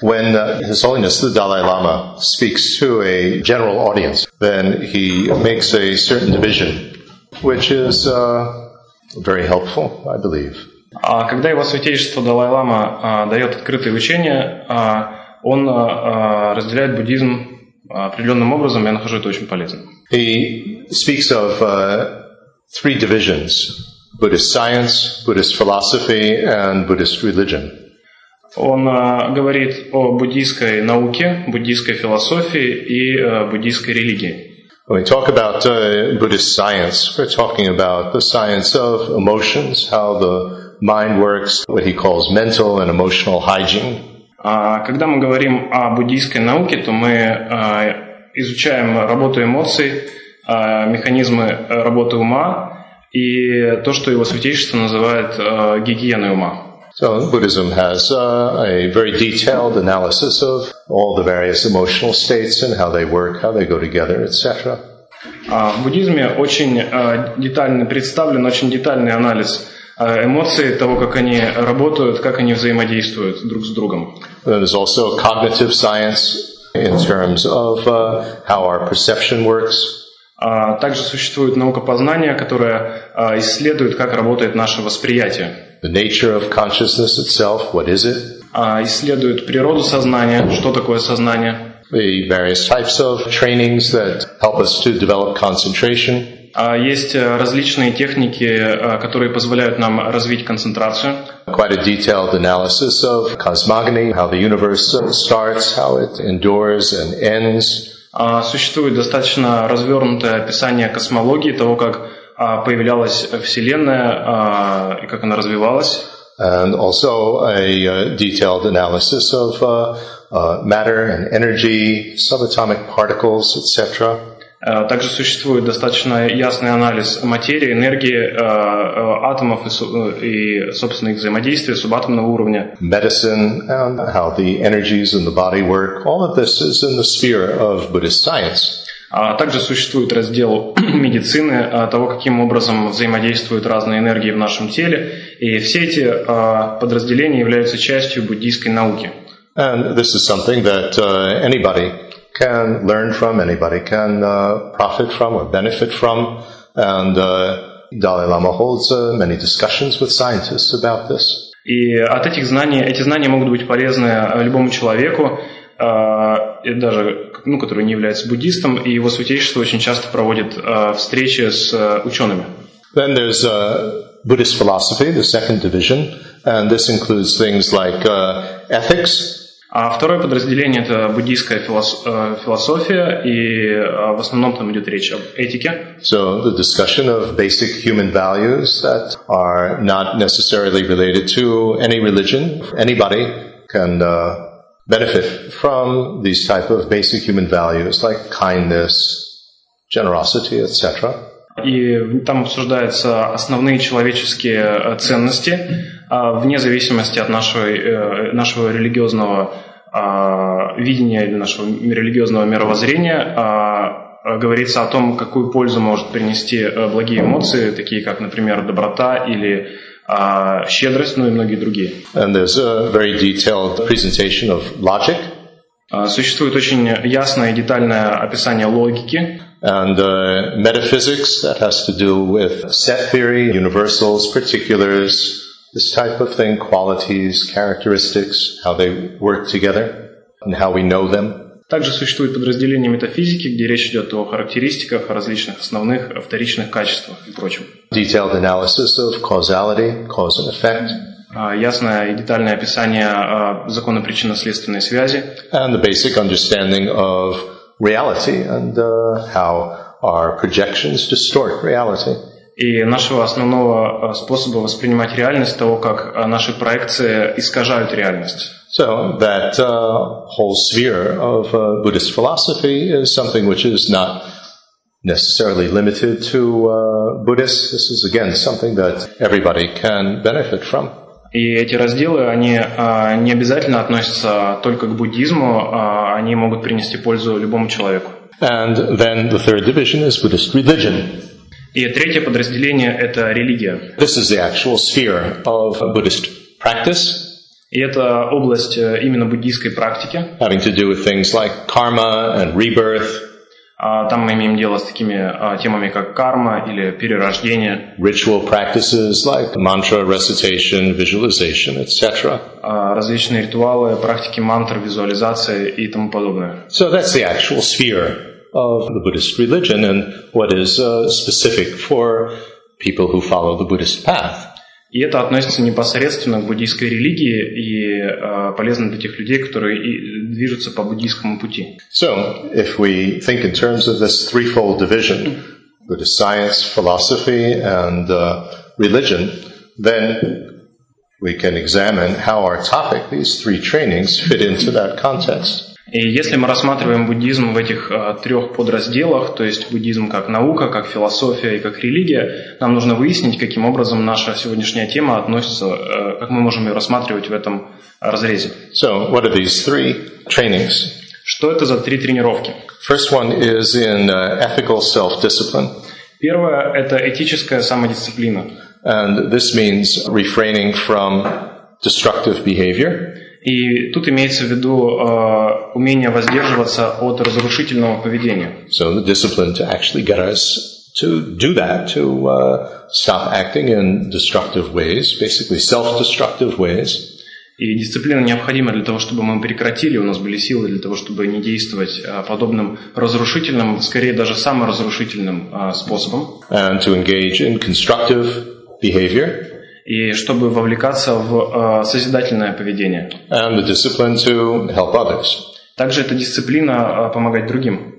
When uh, His Holiness the Dalai Lama speaks to a general audience, then he makes a certain division, which is uh, very helpful, I believe. А когда его святейшество Далай-Лама а, дает открытые учения, а, он а, разделяет буддизм определенным образом, я нахожу это очень полезным. He speaks of uh, three divisions Buddhist science, Buddhist philosophy, and Buddhist religion. Он э, говорит о буддийской науке, буддийской философии и э, буддийской религии. When we talk about uh, Buddhist science, we're talking about the science of emotions, how the mind works, what he calls mental and emotional hygiene. А когда мы говорим о буддийской науке, то мы э, изучаем работу эмоций, механизмы работы ума и то, что его святейшество называет гигиеной ума. So Buddhism has uh, a very detailed analysis of all the various emotional states and how they work, how they go together, etc. А в буддизме очень э, детально представлен, очень детальный анализ э, эмоций, того, как они работают, как они взаимодействуют друг с другом. There's also cognitive science in terms of uh, how our perception works. А также существует наука познания, которая э, исследует, как работает наше восприятие. The nature of consciousness itself, what is it? А, исследует природу сознания, что такое сознание. The various types of trainings that help us to develop concentration. А, есть э, различные техники, э, которые позволяют нам развить концентрацию. Quite a detailed analysis of cosmogony, how the universe starts, how it endures and ends. А, существует достаточно развернутое описание космологии, того, как а, появлялась Вселенная а, и как она развивалась. And also a uh, detailed analysis of uh, uh, matter and energy, subatomic particles, etc. А, также существует достаточно ясный анализ материи, энергии, атомов и, собственно, их взаимодействия субатомного уровня. Medicine and how the energies in the body work. All of this is in the sphere of Buddhist science. А также существует раздел медицины, а, того, каким образом взаимодействуют разные энергии в нашем теле. И все эти а, подразделения являются частью буддийской науки. And this is something that uh, anybody can learn from, anybody can uh, profit from or benefit from. And uh, Dalai Lama holds uh, many discussions with scientists about this. И от этих знаний, эти знания могут быть полезны любому человеку, и даже, ну, который не является буддистом, и его святейшество очень часто проводит встречи с учеными. Then there's uh, Buddhist philosophy, the second division, and this includes things like uh, ethics. А второе подразделение – это буддийская философия, и в основном там идет речь об этике. So the discussion of basic human values that are not necessarily related to any religion. Anybody can uh, benefit from these type of basic human values like kindness, generosity, etc. И там обсуждаются основные человеческие э, ценности, а, вне зависимости от нашего, э, нашего религиозного а, видения или нашего религиозного мировоззрения. А, говорится о том, какую пользу может принести э, благие эмоции, такие как, например, доброта или щедрость, ну и многие другие. And there's a very detailed presentation of logic. Существует очень ясное и детальное описание логики. And uh, metaphysics that has to do with set theory, universals, particulars, this type of thing, qualities, characteristics, how they work together, and how we know them. Также существует подразделение метафизики, где речь идет о характеристиках, о различных основных, вторичных качествах и прочем. Detailed analysis of causality, cause and effect. Ясное и детальное описание закона причинно-следственной связи. And the basic understanding of reality and uh, how our projections distort reality. И нашего основного способа воспринимать реальность, того, как наши проекции искажают реальность. So that uh, whole sphere of uh, Buddhist philosophy is something which is not necessarily limited to uh, Buddhists. This is again something that everybody can benefit from. И эти разделы, они а, не обязательно относятся только к буддизму, а, они могут принести пользу любому человеку. And then the third division is Buddhist religion. И третье подразделение – это религия. This is the actual sphere of Buddhist practice. И это область э, именно буддийской практики. having to do with things like karma and rebirth, А Там мы имеем дело с такими а, темами, как карма или перерождение, ritual practices like mantra recitation, visualization, etc. а, различные ритуалы, практики мантр, визуализации и тому подобное. So that's the actual sphere of the Buddhist religion and what is uh, specific for people who follow the Buddhist path. И это относится непосредственно к буддийской религии и а, полезно для тех людей, которые и движутся по буддийскому пути. So, if we think in terms of this threefold division, Buddhist science, philosophy, and uh, religion, then we can examine how our topic, these three trainings, fit into that context. И если мы рассматриваем буддизм в этих э, трех подразделах, то есть буддизм как наука, как философия и как религия, нам нужно выяснить, каким образом наша сегодняшняя тема относится, э, как мы можем ее рассматривать в этом разрезе. So, what are these three trainings? Что это за три тренировки? First one is in uh, ethical self-discipline, Первое – это этическая самодисциплина. and this means refraining from destructive behavior, И тут имеется в виду э, умение воздерживаться от разрушительного поведения. So the discipline to actually get us to do that, to uh, stop acting in destructive ways, basically self-destructive ways, И дисциплина необходима для того, чтобы мы прекратили, у нас были силы для того, чтобы не действовать э, подобным разрушительным, скорее даже саморазрушительным э, способом, and to engage in constructive behavior, и чтобы вовлекаться в э, созидательное поведение. and the discipline to help others. Также это дисциплина э, помогать другим.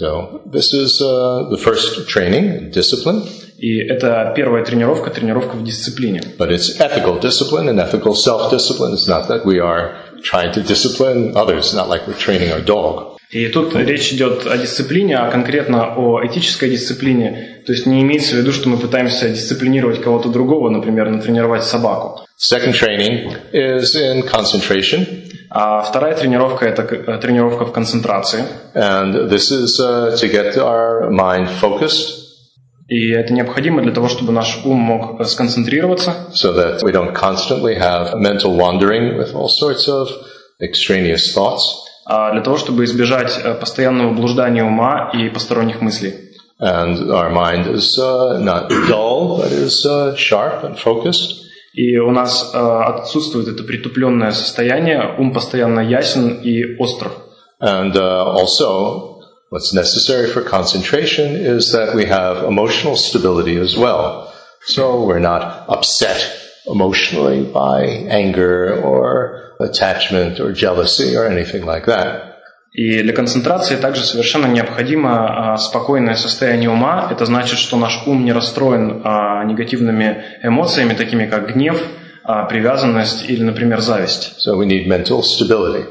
So this is uh, the first training, discipline, И это первая тренировка, тренировка в дисциплине. but it's ethical discipline and ethical self-discipline. It's not that we are trying to discipline others, not like we're training our dog. И тут речь идет о дисциплине, а конкретно о этической дисциплине. То есть не имеется в виду, что мы пытаемся дисциплинировать кого-то другого, например, натренировать собаку. Second training is in concentration, А вторая тренировка – это э, тренировка в концентрации. and this is uh, to get our mind focused И это необходимо для того, чтобы наш ум мог э, сконцентрироваться, so that we don't constantly have mental wandering with all sorts of extraneous thoughts. А для того, чтобы избежать э, постоянного блуждания ума и посторонних мыслей. And our mind is uh, not dull, but is uh, sharp and focused. И у нас э, отсутствует это притупленное состояние, ум постоянно ясен и остр. And uh, also, what's necessary for concentration is that we have emotional stability as well. So we're not upset emotionally by anger or attachment or jealousy or anything like that. И для концентрации также совершенно необходимо а, спокойное состояние ума. Это значит, что наш ум не расстроен а, негативными эмоциями, такими как гнев, а, привязанность или, например, зависть. So we need mental stability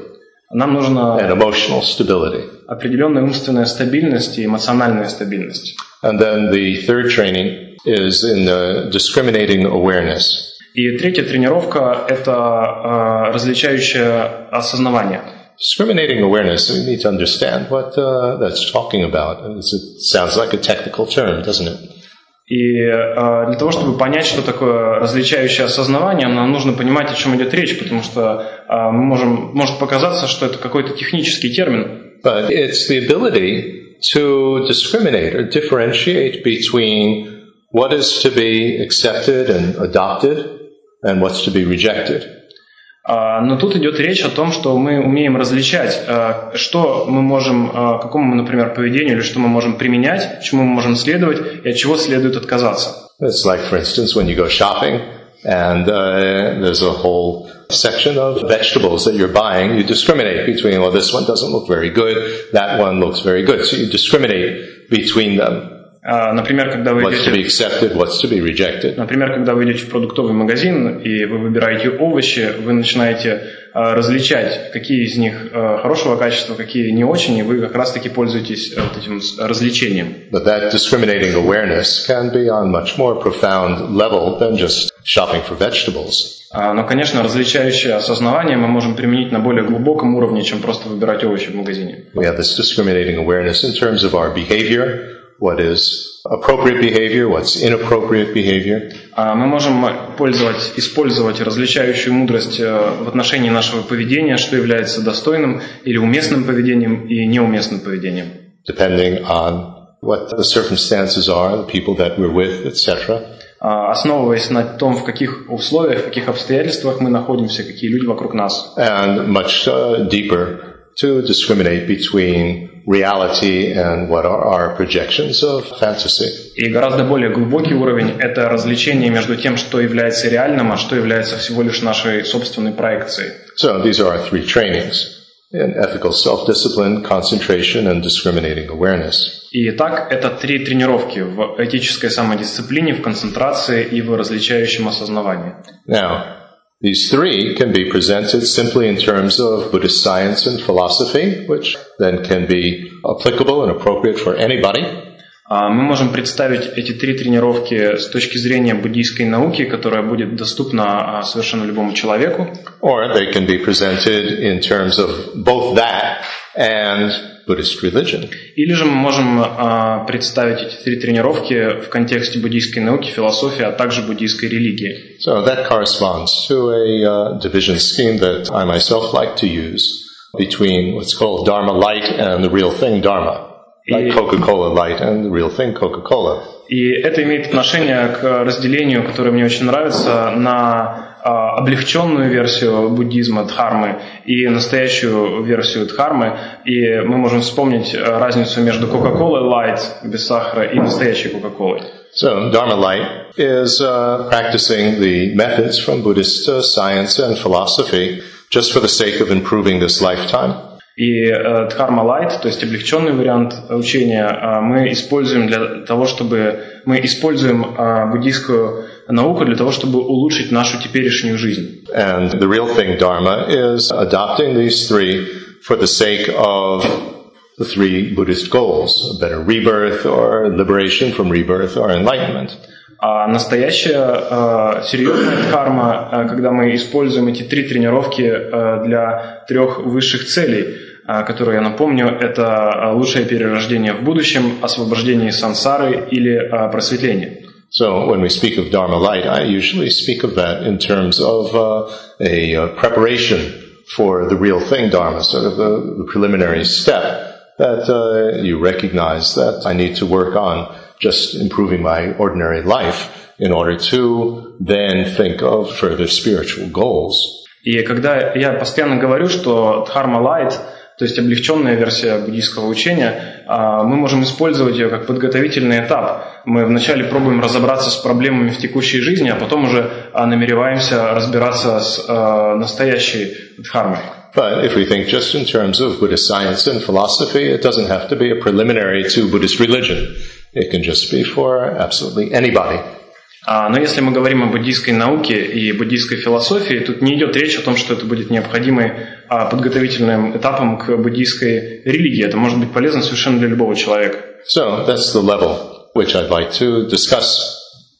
Нам нужна and emotional stability. определенная умственная стабильность и эмоциональная стабильность. And then the third training is in uh, discriminating awareness. И третья тренировка – это а, различающее осознавание. Discriminating awareness, we need to understand what uh, that's talking about. It sounds like a technical term, doesn't it? И э, для того, чтобы понять, что такое различающее осознавание, нам нужно понимать, о чем идет речь, потому что э, можем, может показаться, что это какой-то технический термин, But it's the ability to discriminate or differentiate between what is to be accepted and adopted and what's to be rejected. А, но тут идет речь о том, что мы умеем различать, э, что мы можем, э, какому, например, поведению или что мы можем применять, чему мы можем следовать и от чего следует отказаться. It's like, for instance, when you go shopping and uh, there's a whole section of vegetables that you're buying, you discriminate between, well, this one doesn't look very good, that one looks very good. So you discriminate between them. А, Например, когда вы What's to be идете accepted, what's to be rejected. Например, когда вы идете в продуктовый магазин и вы выбираете овощи, вы начинаете э, различать, какие из них э, хорошего качества, какие не очень, и вы как раз-таки пользуетесь э, вот этим развлечением. But that discriminating awareness can be on much more profound level than just shopping for vegetables. А, Но, конечно, различающее осознавание мы можем применить на более глубоком уровне, чем просто выбирать овощи в магазине. We have this discriminating awareness in terms of our behavior, what is appropriate behavior, what's inappropriate behavior. А Мы можем пользовать, использовать различающую мудрость э, в отношении нашего поведения, что является достойным или уместным поведением и неуместным поведением. depending on what the circumstances are, the people that we're with, etc. А, Основываясь на том, в каких условиях, в каких обстоятельствах мы находимся, какие люди вокруг нас. And much uh, deeper to discriminate between reality and what are our projections of fantasy. И гораздо более глубокий уровень – это развлечение между тем, что является реальным, а что является всего лишь нашей собственной проекцией. So these are our three trainings in ethical self-discipline, concentration, and discriminating awareness. И так это три тренировки в этической самодисциплине, в концентрации и в различающем осознавании. Now, these three can be presented simply in terms of Buddhist science and philosophy, which then can be applicable and appropriate for anybody. А Мы можем представить эти три тренировки с точки зрения буддийской науки, которая будет доступна а, совершенно любому человеку. Or they can be presented in terms of both that and Buddhist religion. Или же мы можем а, представить эти три тренировки в контексте буддийской науки, философии, а также буддийской религии. So that corresponds to a uh, division scheme that I myself like to use between what's called Dharma Light and the real thing Dharma. Like Coca-Cola Light and the real thing Coca-Cola. И это имеет отношение к разделению, которое мне очень нравится, на а, облегченную версию буддизма Дхармы и настоящую версию Дхармы. И мы можем вспомнить а, разницу между Coca-Cola Light без сахара и настоящей Coca-Cola. So Dharma Light is uh, practicing the methods from Buddhist uh, science and philosophy just for the sake of improving this lifetime. И э, Dharma Light, то есть облегченный вариант учения, э, мы используем для того, чтобы мы используем э, буддийскую науку для того, чтобы улучшить нашу теперешнюю жизнь. And the real thing Dharma is adopting these three for the sake of the three Buddhist goals, a better rebirth or liberation from rebirth or enlightenment. А настоящая э, серьезная дхарма, э, когда мы используем эти три тренировки э, для трех высших целей, которые, я напомню, это лучшее перерождение в будущем, освобождение из сансары или просветление. So when we speak of Dharma light, I usually speak of that in terms of uh, a uh, preparation for the real thing Dharma, sort of the, the preliminary step that uh, you recognize that I need to work on just improving my ordinary life in order to then think of further spiritual goals. И когда я постоянно говорю, что Dharma Light, то есть облегченная версия буддийского учения, а, мы можем использовать ее как подготовительный этап. Мы вначале пробуем разобраться с проблемами в текущей жизни, а потом уже а, намереваемся разбираться с а, настоящей дхармой. But if we think just in terms of Buddhist science and philosophy, it doesn't have to be a preliminary to Buddhist religion. It can just be for absolutely anybody. А, Но если мы говорим о буддийской науке и буддийской философии, тут не идет речь о том, что это будет необходимым а, подготовительным этапом к буддийской религии. Это может быть полезно совершенно для любого человека. So that's the level which I'd like to discuss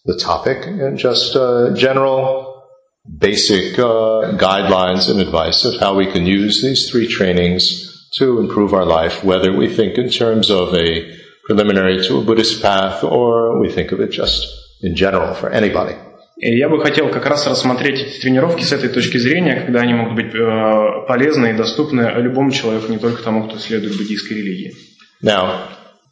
the topic and just uh, general basic uh, guidelines and advice of how we can use these three trainings to improve our life, whether we think in terms of a preliminary to a Buddhist path or we think of it just in general for anybody. И я бы хотел как раз рассмотреть эти тренировки с этой точки зрения, когда они могут быть э, полезны и доступны любому человеку, не только тому, кто следует буддийской религии. Now,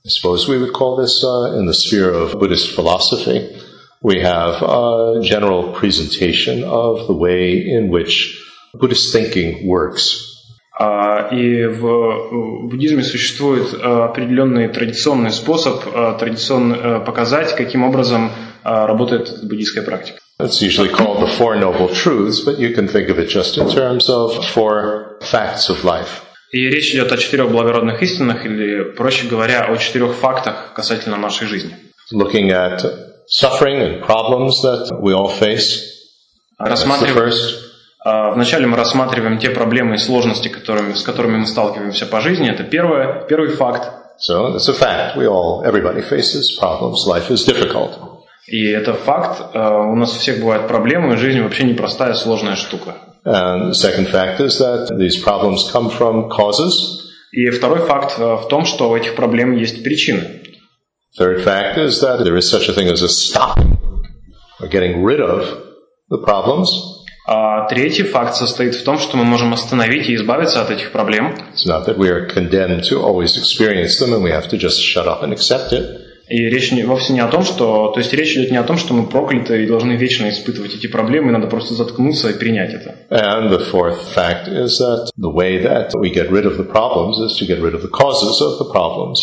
I suppose we would call this uh, in the sphere of Buddhist philosophy. We have a general presentation of the way in which Buddhist thinking works. А, И в буддизме существует э, определенный традиционный способ э, традиционно э, показать, каким образом работает буддийская практика. It's usually called the Four Noble Truths, but you can think of it just in terms of four facts of life. И речь идет о четырех благородных истинах, или, проще говоря, о четырех фактах касательно нашей жизни. Looking at suffering and problems that we all face. That's а, вначале мы рассматриваем те проблемы и сложности, которыми, с которыми мы сталкиваемся по жизни. Это первое, первый факт. So it's a fact. We all, everybody faces problems. Life is difficult. И это факт. А, У нас у всех бывают проблемы, и жизнь вообще непростая, сложная штука. And the second fact is that these problems come from causes И второй факт а, в том, что у этих проблем есть причины. Third fact is that there is such a thing as a stopping or getting rid of the problems. А третий факт состоит в том, что мы можем остановить и избавиться от этих проблем. It's not that we are condemned to always experience them and we have to just shut up and accept it. И речь не, вовсе не о том, что... То есть речь идет не о том, что мы прокляты и должны вечно испытывать эти проблемы, и надо просто заткнуться и принять это. And the fourth fact is that the way that we get rid of the problems is to get rid of the causes of the problems.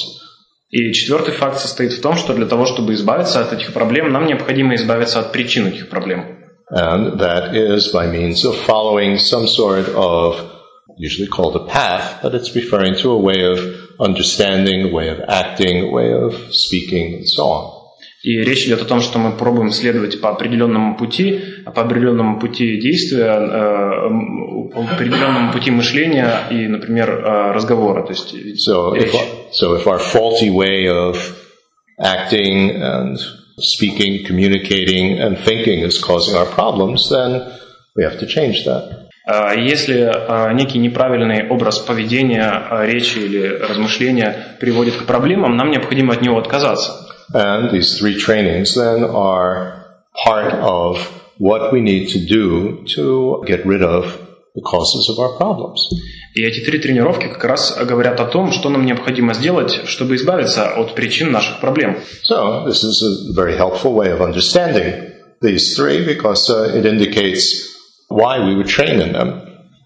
И четвертый факт состоит в том, что для того, чтобы избавиться от этих проблем, нам необходимо избавиться от причин этих проблем. And that is by means of following some sort of, usually called a path, but it's referring to a way of understanding, a way of acting, a way of speaking, and so on. И речь идет о том, что мы пробуем следовать по определенному пути, по определенному пути действия, э, по определенному пути мышления и, например, э, разговора. То есть So if, речь. so if our faulty way of acting and speaking, communicating, and thinking is causing our problems, then we have to change that. А Если а, некий неправильный образ поведения, а, речи или размышления приводит к проблемам, нам необходимо от него отказаться. And these three trainings then are part of what we need to do to get rid of the causes of our problems. И эти три тренировки как раз говорят о том, что нам необходимо сделать, чтобы избавиться от причин наших проблем. So this is a very helpful way of understanding these three because uh, it indicates why we would train in them.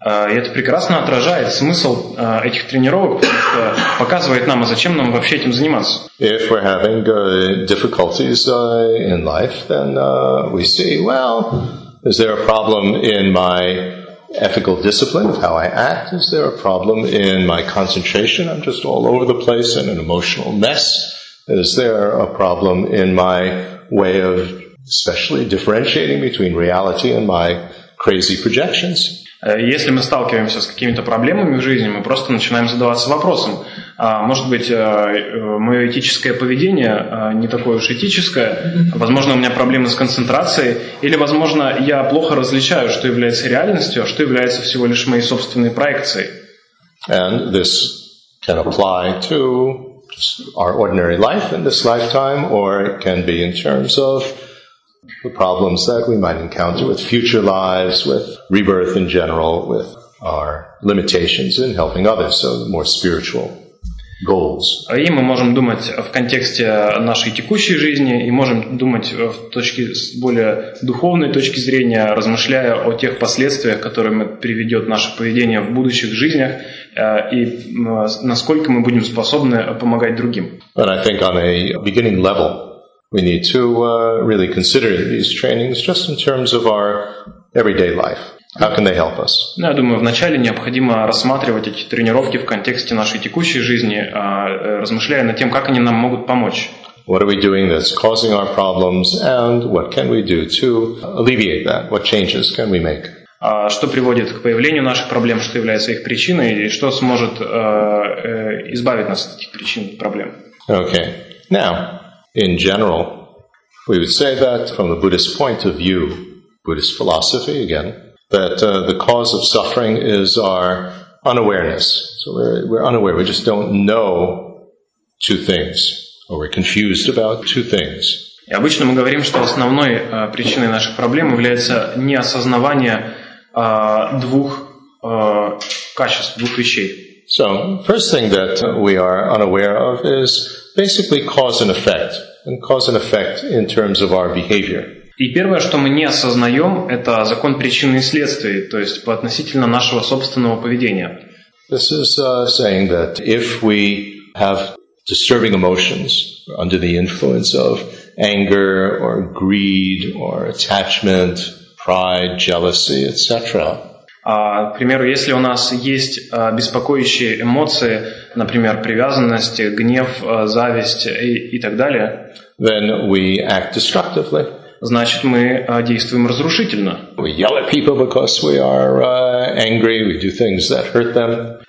А, И это прекрасно отражает смысл а, этих тренировок, потому что показывает нам, а зачем нам вообще этим заниматься. If we're having uh, difficulties uh, in life, then uh, we see, well, is there a problem in my ethical discipline of how I act? Is there a problem in my concentration? I'm just all over the place and an emotional mess. Is there a problem in my way of especially differentiating between reality and my crazy projections? Э, Если мы сталкиваемся с какими-то проблемами в жизни, мы просто начинаем задаваться вопросом, а, может быть, мое этическое поведение а, не такое уж этическое, возможно, у меня проблемы с концентрацией, или, возможно, я плохо различаю, что является реальностью, а что является всего лишь моей собственной проекцией. And this can apply to just our ordinary life in this lifetime, or it can be in terms of the problems that we might encounter with future lives, with rebirth in general, with our limitations in helping others, so more spiritual goals. И мы можем думать в контексте нашей текущей жизни, и можем думать в точке, с более духовной точки зрения, размышляя о тех последствиях, которыми приведет наше поведение в будущих жизнях, э, и насколько мы будем способны помогать другим. And I think on a beginning level, we need to uh, really consider these trainings just in terms of our everyday life. How can they help us? Ну, Я думаю, вначале необходимо рассматривать эти тренировки в контексте нашей текущей жизни, а, э, размышляя над тем, как они нам могут помочь. What are we doing that's causing our problems, and what can we do to alleviate that? What changes can we make? А, Что приводит к появлению наших проблем, что является их причиной, и что сможет э, э, избавить нас от этих причин проблем. Okay. Now, in general, we would say that from the Buddhist point of view, Buddhist philosophy again, that uh, the cause of suffering is our unawareness. So we're, we're unaware. We just don't know two things, or we're confused about two things. И обычно мы говорим, что основной э, причиной наших проблем является неосознавание э, двух э, качеств, двух вещей. So, first thing that we are unaware of is basically cause and effect, and cause and effect in terms of our behavior. И первое, что мы не осознаем, это закон причины и следствий, то есть по относительно нашего собственного поведения. This is uh, saying that if we have disturbing emotions under the influence of anger or greed or attachment, pride, jealousy, etc., А, к примеру, если у нас есть а, беспокоящие эмоции, например, привязанность, гнев, а, зависть и, и так далее, then we act destructively. Значит мы а, действуем разрушительно. Uh.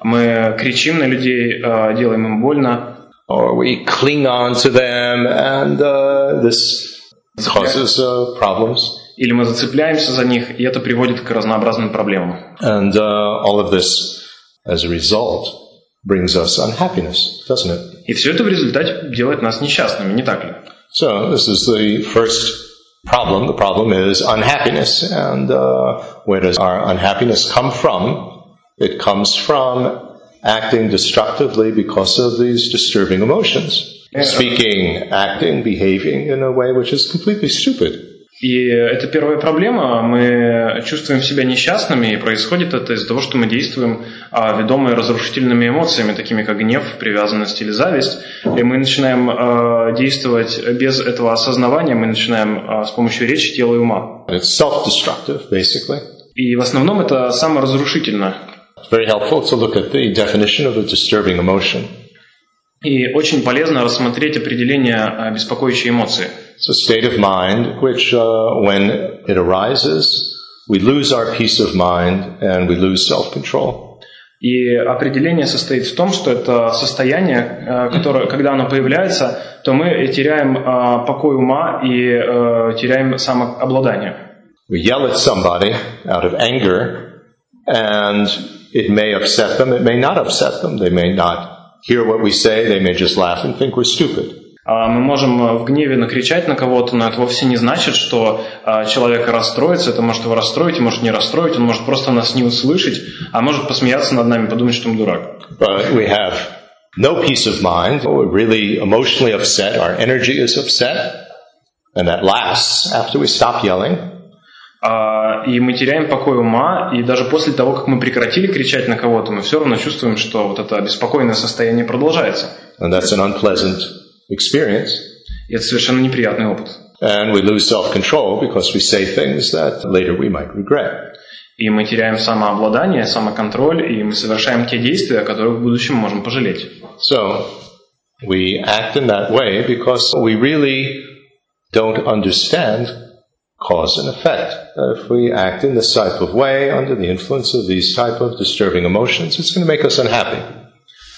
Мы кричим на людей, а, делаем им больно, Or we cling on to them, and uh, this causes uh, problems. или мы зацепляемся за них, и это приводит к разнообразным проблемам. And uh, all of this, as a result, brings us unhappiness, doesn't it? И все это в результате делает нас несчастными, не так ли? So this is the first problem. The problem is unhappiness. And uh, where does our unhappiness come from? It comes from acting destructively because of these disturbing emotions. Speaking, acting, behaving in a way which is completely stupid. И это первая проблема. Мы чувствуем себя несчастными, и происходит это из-за того, что мы действуем а, ведомые разрушительными эмоциями, такими как гнев, привязанность или зависть. И мы начинаем а, действовать без этого осознавания, мы начинаем а, с помощью речи, тела и ума. It's self-destructive, basically. И в основном это саморазрушительно. It's very helpful to look at the definition of a disturbing emotion. И очень полезно рассмотреть определение беспокоящей эмоции. It's a state of mind which, uh, when it arises, we lose our peace of mind and we lose self-control. И определение состоит в том, что это состояние, которое, когда оно появляется, то мы теряем покой ума и теряем самообладание. We yell at somebody out of anger, and it may upset them, it may not upset them. They may not hear what we say, they may just laugh and think we're stupid. Мы можем в гневе накричать на кого-то, но это вовсе не значит, что человек расстроится. Это может его расстроить, может не расстроить. Он может просто нас не услышать, а может посмеяться над нами, подумать, что мы дурак. We have no peace of mind. We're really emotionally upset. Our energy is upset. And that lasts after we stop yelling. И мы теряем покой ума, и даже после того, как мы прекратили кричать на кого-то, мы все равно чувствуем, что вот это беспокойное состояние продолжается. And that's an unpleasant experience. И это совершенно неприятный опыт. And we lose self-control because we say things that later we might regret. И мы теряем самообладание, самоконтроль, и мы совершаем те действия, о которых в будущем можем пожалеть. So, we act in that way because we really don't understand cause and effect. If we act in this type of way under the influence of these type of disturbing emotions, it's going to make us unhappy.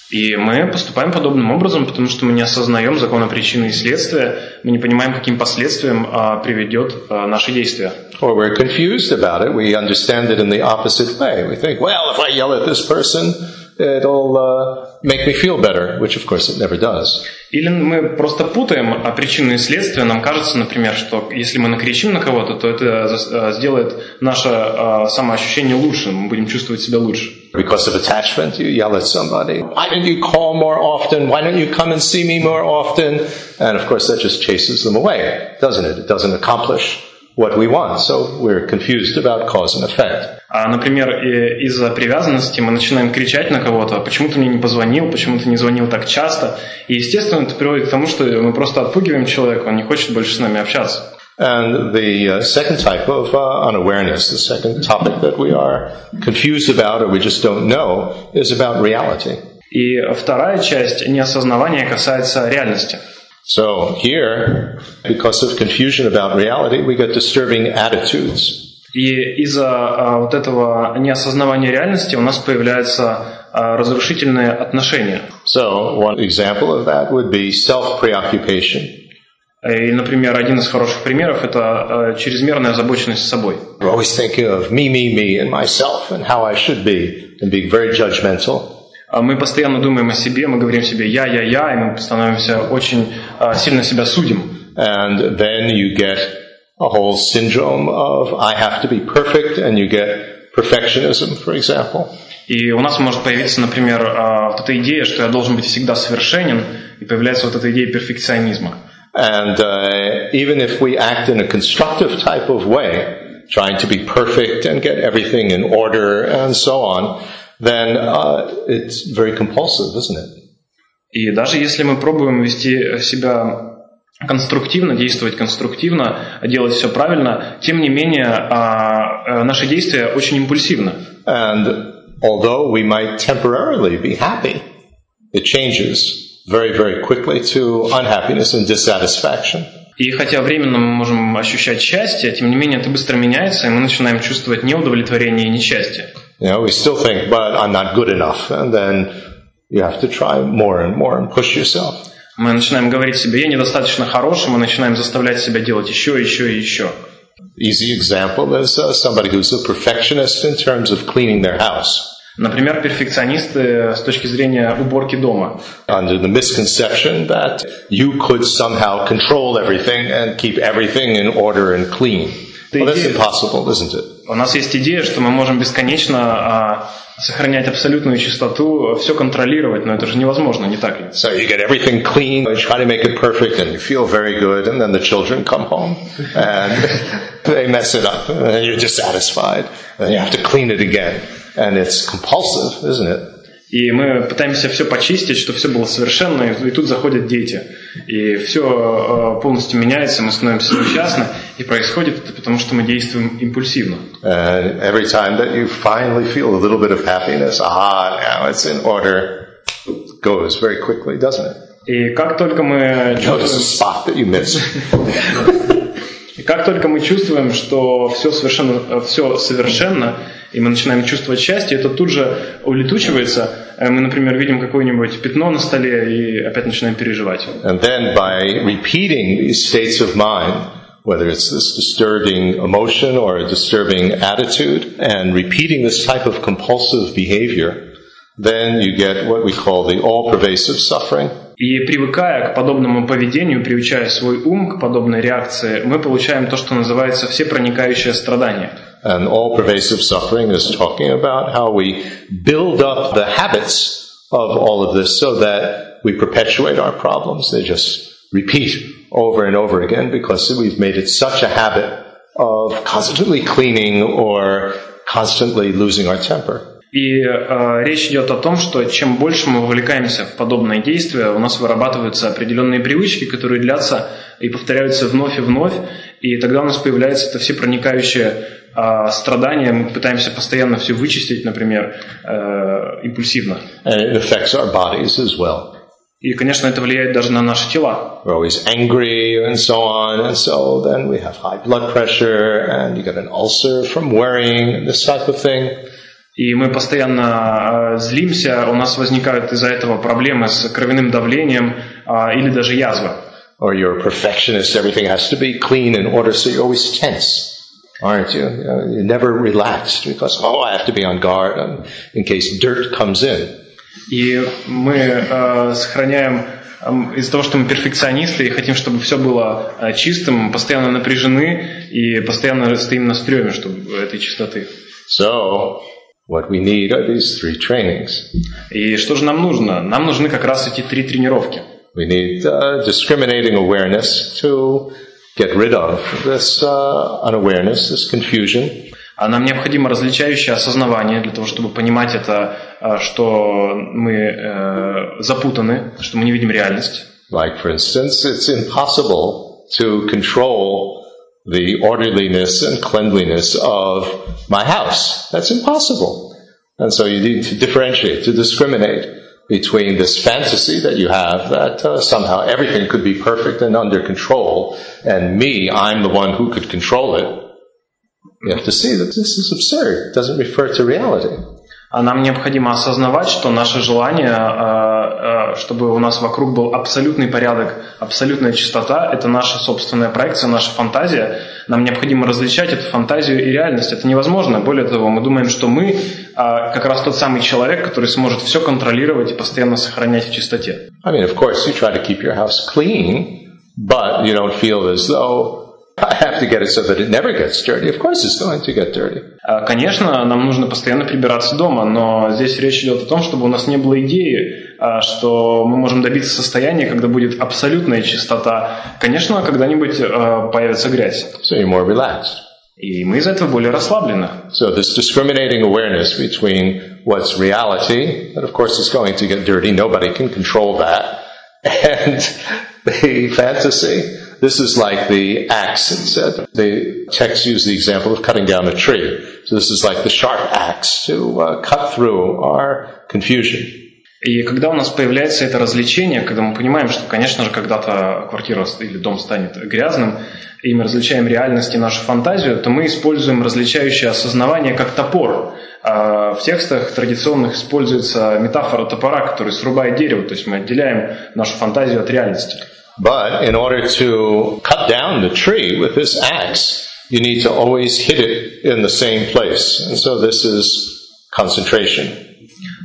И мы поступаем подобным образом, потому что мы не осознаем закона причины и следствия, мы не понимаем, каким последствиям а, приведет а, наше действие. Or we're confused about it. We understand it in the opposite way. We think, well, if I yell at this person, it'll uh, make me feel better, which of course it never does. Или мы просто путаем причины и следствия. Нам кажется, например, что если мы накричим на кого-то, то это сделает наше самоощущение лучше, мы будем чувствовать себя лучше. Because of attachment, you yell at somebody. Why don't you call more often? Why don't you come and see me more often? And of course, that just chases them away, doesn't it? It doesn't accomplish what we want. So we're confused about cause and effect. А, например, из-за привязанности мы начинаем кричать на кого-то, почему ты мне не позвонил, почему ты не звонил так часто. И, естественно, это приводит к тому, что мы просто отпугиваем человека, он не хочет больше с нами общаться. And the uh, second type of uh, unawareness, the second topic that we are confused about or we just don't know, is about reality. И вторая часть неосознавания касается реальности. So here, because of confusion about reality, we get disturbing attitudes. И из-за вот этого неосознавания реальности у нас появляются разрушительные отношения. So one example of that would be self-preoccupation. И, например, один из хороших примеров – это чрезмерная озабоченность собой. We're always thinking of me, me, me, and myself, and how I should be, and being very judgmental. Мы постоянно думаем о себе, мы говорим себе «я, я, я», и мы становимся очень сильно себя судим. And then you get a whole syndrome of I have to be perfect, and you get perfectionism, for example. И у нас может появиться, например, вот эта идея, что я должен быть всегда совершенен, и появляется вот эта идея перфекционизма. And uh, even if we act in a constructive type of way, trying to be perfect and get everything in order and so on, then uh, it's very compulsive, isn't it? И даже если мы пробуем вести себя конструктивно, действовать конструктивно, делать все правильно, тем не менее наши действия очень импульсивны. And although we might temporarily be happy, it changes very, very quickly to unhappiness and dissatisfaction. И хотя временно мы можем ощущать счастье, тем не менее это быстро меняется, и мы начинаем чувствовать неудовлетворение и несчастье. You know, we still think, but I'm not good enough, and then you have to try more and more and push yourself. Мы начинаем говорить себе, я недостаточно хороший, мы начинаем заставлять себя делать еще, еще и еще. Easy example is uh, somebody who's a perfectionist in terms of cleaning their house. Например, перфекционисты с точки зрения уборки дома. Under the misconception that you could somehow control everything and keep everything in order and clean. Well, that's impossible, isn't it? У нас есть идея, что мы можем бесконечно а, сохранять абсолютную чистоту, все контролировать, но это же невозможно, не так ли? So you get everything clean, you try to make it perfect, and you feel very good, and then the children come home and they mess it up, and you're dissatisfied, and you have to clean it again, and it's compulsive, isn't it? И мы пытаемся все почистить, чтобы все было совершенно, и тут заходят дети. И все полностью меняется, мы становимся несчастны, и происходит это потому, что мы действуем импульсивно. And every time that you finally feel a little bit of happiness, ah, now it's in order, it goes very quickly, doesn't it? И как только мы Notice a spot that you miss. Как только мы чувствуем, что все совершенно, все совершенно, и мы начинаем чувствовать счастье, это тут же улетучивается. Мы, например, видим какое-нибудь пятно на столе и опять начинаем переживать. And then by repeating these states of mind, whether it's this disturbing emotion or a disturbing attitude, and repeating this type of compulsive behavior, then you get what we call the all-pervasive suffering. И привыкая к подобному поведению, приучая свой ум к подобной реакции, мы получаем то, что называется всепроникающее страдание. And all-pervasive suffering is talking about how we build up the habits of all of this so that we perpetuate our problems. They just repeat over and over again because we've made it such a habit of constantly cleaning or constantly losing our temper. И э, речь идет о том, что чем больше мы вовлекаемся в подобные действия, у нас вырабатываются определенные привычки, которые длятся и повторяются вновь и вновь, и тогда у нас появляется это всепроникающее э, страдание, мы пытаемся постоянно все вычистить, например, э, импульсивно. And it affects our bodies as well. И, конечно, это влияет даже на наши тела. We're always angry and so on, and so then we have high blood pressure, and you get an ulcer from worrying, and this type of thing. И мы постоянно э, злимся, у нас возникают из-за этого проблемы с кровяным давлением э, или даже язва. Or you're a perfectionist, everything has to be clean in order, so you're always tense. Aren't you? Know, You're never relaxed because, oh, I have to be on guard um, in case dirt comes in. И мы э, сохраняем из-за того, что мы перфекционисты и хотим, чтобы все было э, чистым, постоянно напряжены и постоянно стоим на стреме, чтобы этой чистоты. So, what we need are these three trainings. И что же нам нужно? Нам нужны как раз эти три тренировки. We need uh, discriminating awareness to get rid of this uh, unawareness, this confusion. А нам необходимо различающее осознавание для того, чтобы понимать это, э, что мы э, запутаны, что мы не видим реальность. Like, for instance, it's impossible to control the orderliness and cleanliness of my house. That's impossible. And so you need to differentiate, to discriminate between this fantasy that you have that uh, somehow everything could be perfect and under control, and me, I'm the one who could control it. You have to see that this is absurd. It doesn't refer to reality. А нам необходимо осознавать, что наше желание, э, э, чтобы у нас вокруг был абсолютный порядок, абсолютная чистота, это наша собственная проекция, наша фантазия. Нам необходимо различать эту фантазию и реальность. Это невозможно. Более того, мы думаем, что мы э, как раз тот самый человек, который сможет все контролировать и постоянно сохранять в чистоте. I mean, of course, you try to keep your house clean, but you don't feel as though I have to get it so that it never gets dirty. Of course, it's going to get dirty. Конечно, нам нужно постоянно прибираться дома, но здесь речь идет о том, чтобы у нас не было идеи, а, что мы можем добиться состояния, когда будет абсолютная чистота. Конечно, когда-нибудь а, появится грязь. So you're more relaxed. И мы из-за этого более расслаблены. So this discriminating awareness between what's reality, that of course is going to get dirty, nobody can control that, and the fantasy. This is like the axe, said. The text used the example of cutting down a tree. So this is like the sharp axe to uh, cut through our confusion. И когда у нас появляется это развлечение, когда мы понимаем, что, конечно же, когда-то квартира или дом станет грязным, и мы различаем реальность и нашу фантазию, то мы используем различающее осознавание как топор. А в текстах традиционных используется метафора топора, который срубает дерево, то есть мы отделяем нашу фантазию от реальности. But in order to cut down the tree with this axe, you need to always hit it in the same place. And so this is concentration.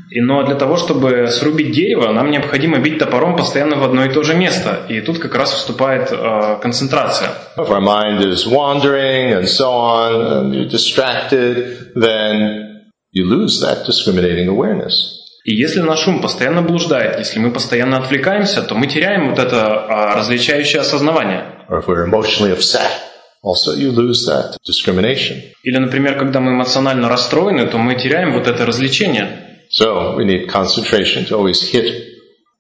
И, но для того, чтобы срубить дерево, нам необходимо бить топором постоянно в одно и то же место. И тут как раз вступает э, концентрация. If our mind is wandering and so on, and you're distracted, then you lose that discriminating awareness. И если наш ум постоянно блуждает, если мы постоянно отвлекаемся, то мы теряем вот это а, различающее осознавание. Also you lose that discrimination. Или, например, когда мы эмоционально расстроены, то мы теряем вот это развлечение. So we need concentration to always hit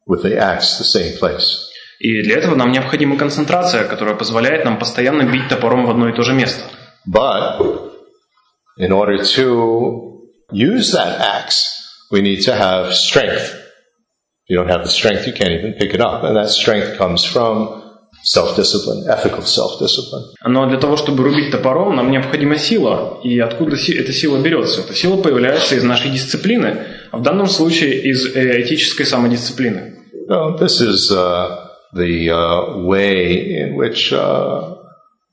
with the axe the same place. И для этого нам необходима концентрация, которая позволяет нам постоянно бить топором в одно и то же место. But in order to use that axe, we need to have strength. If you don't have the strength, you can't even pick it up. And that strength comes from self-discipline, ethical self-discipline. Но для того, чтобы рубить топором, нам необходима сила. И откуда си- эта сила берется? Эта сила появляется из нашей дисциплины, а в данном случае из э, этической самодисциплины. No, this is uh, the uh, way in which uh,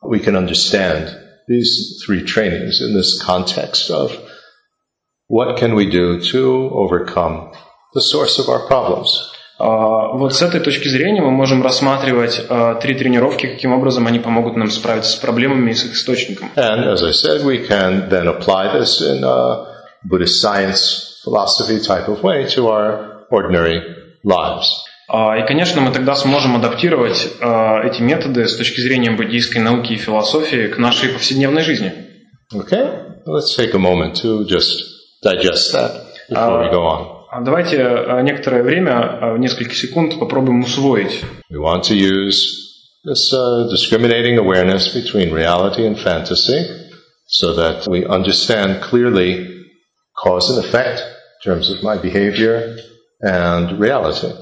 we can understand these three trainings in this context of what can we do to overcome the source of our problems. А, Вот с этой точки зрения мы можем рассматривать а, три тренировки, каким образом они помогут нам справиться с проблемами и с их источником. And as I said, we can then apply this in a Buddhist science philosophy type of way to our ordinary lives. А, И, конечно, мы тогда сможем адаптировать эти методы с точки зрения буддийской науки и философии к нашей повседневной жизни. Okay? Let's take a moment to just digest that before we go on. А Давайте а, некоторое время, а, несколько секунд, попробуем усвоить. We want to use this uh, discriminating awareness between reality and fantasy so that we understand clearly cause and effect in terms of my behavior and reality.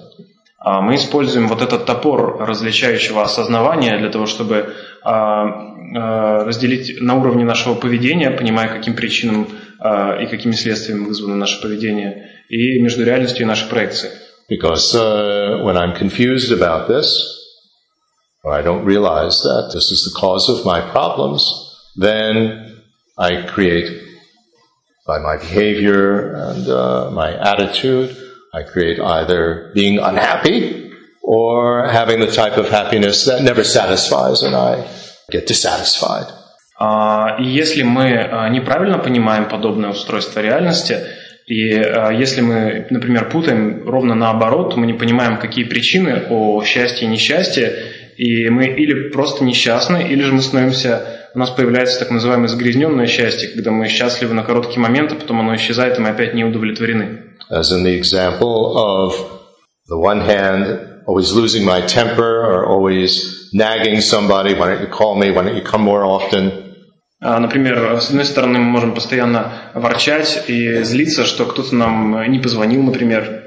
А, Мы используем вот этот топор различающего осознавания для того, чтобы а, а, разделить на уровне нашего поведения, понимая, каким причинам а, и какими следствиями вызвано наше поведение, и между реальностью и нашей проекцией. Because uh, when I'm confused about this, or I don't realize that this is the cause of my problems, then I create, by my behavior and uh, my attitude, I create either being unhappy or having the type of happiness that never satisfies and I get dissatisfied. А, И если мы а, неправильно понимаем подобное устройство реальности, и а, если мы, например, путаем ровно наоборот, мы не понимаем, какие причины о счастье и несчастье, и мы или просто несчастны, или же мы становимся, у нас появляется так называемое загрязненное счастье, когда мы счастливы на короткий момент, а потом оно исчезает, и мы опять не удовлетворены. As in the example of the one hand, always losing my temper or always nagging somebody, why don't you call me, why don't you come more often? А, Например, с одной стороны, мы можем постоянно ворчать и злиться, что кто-то нам не позвонил, например,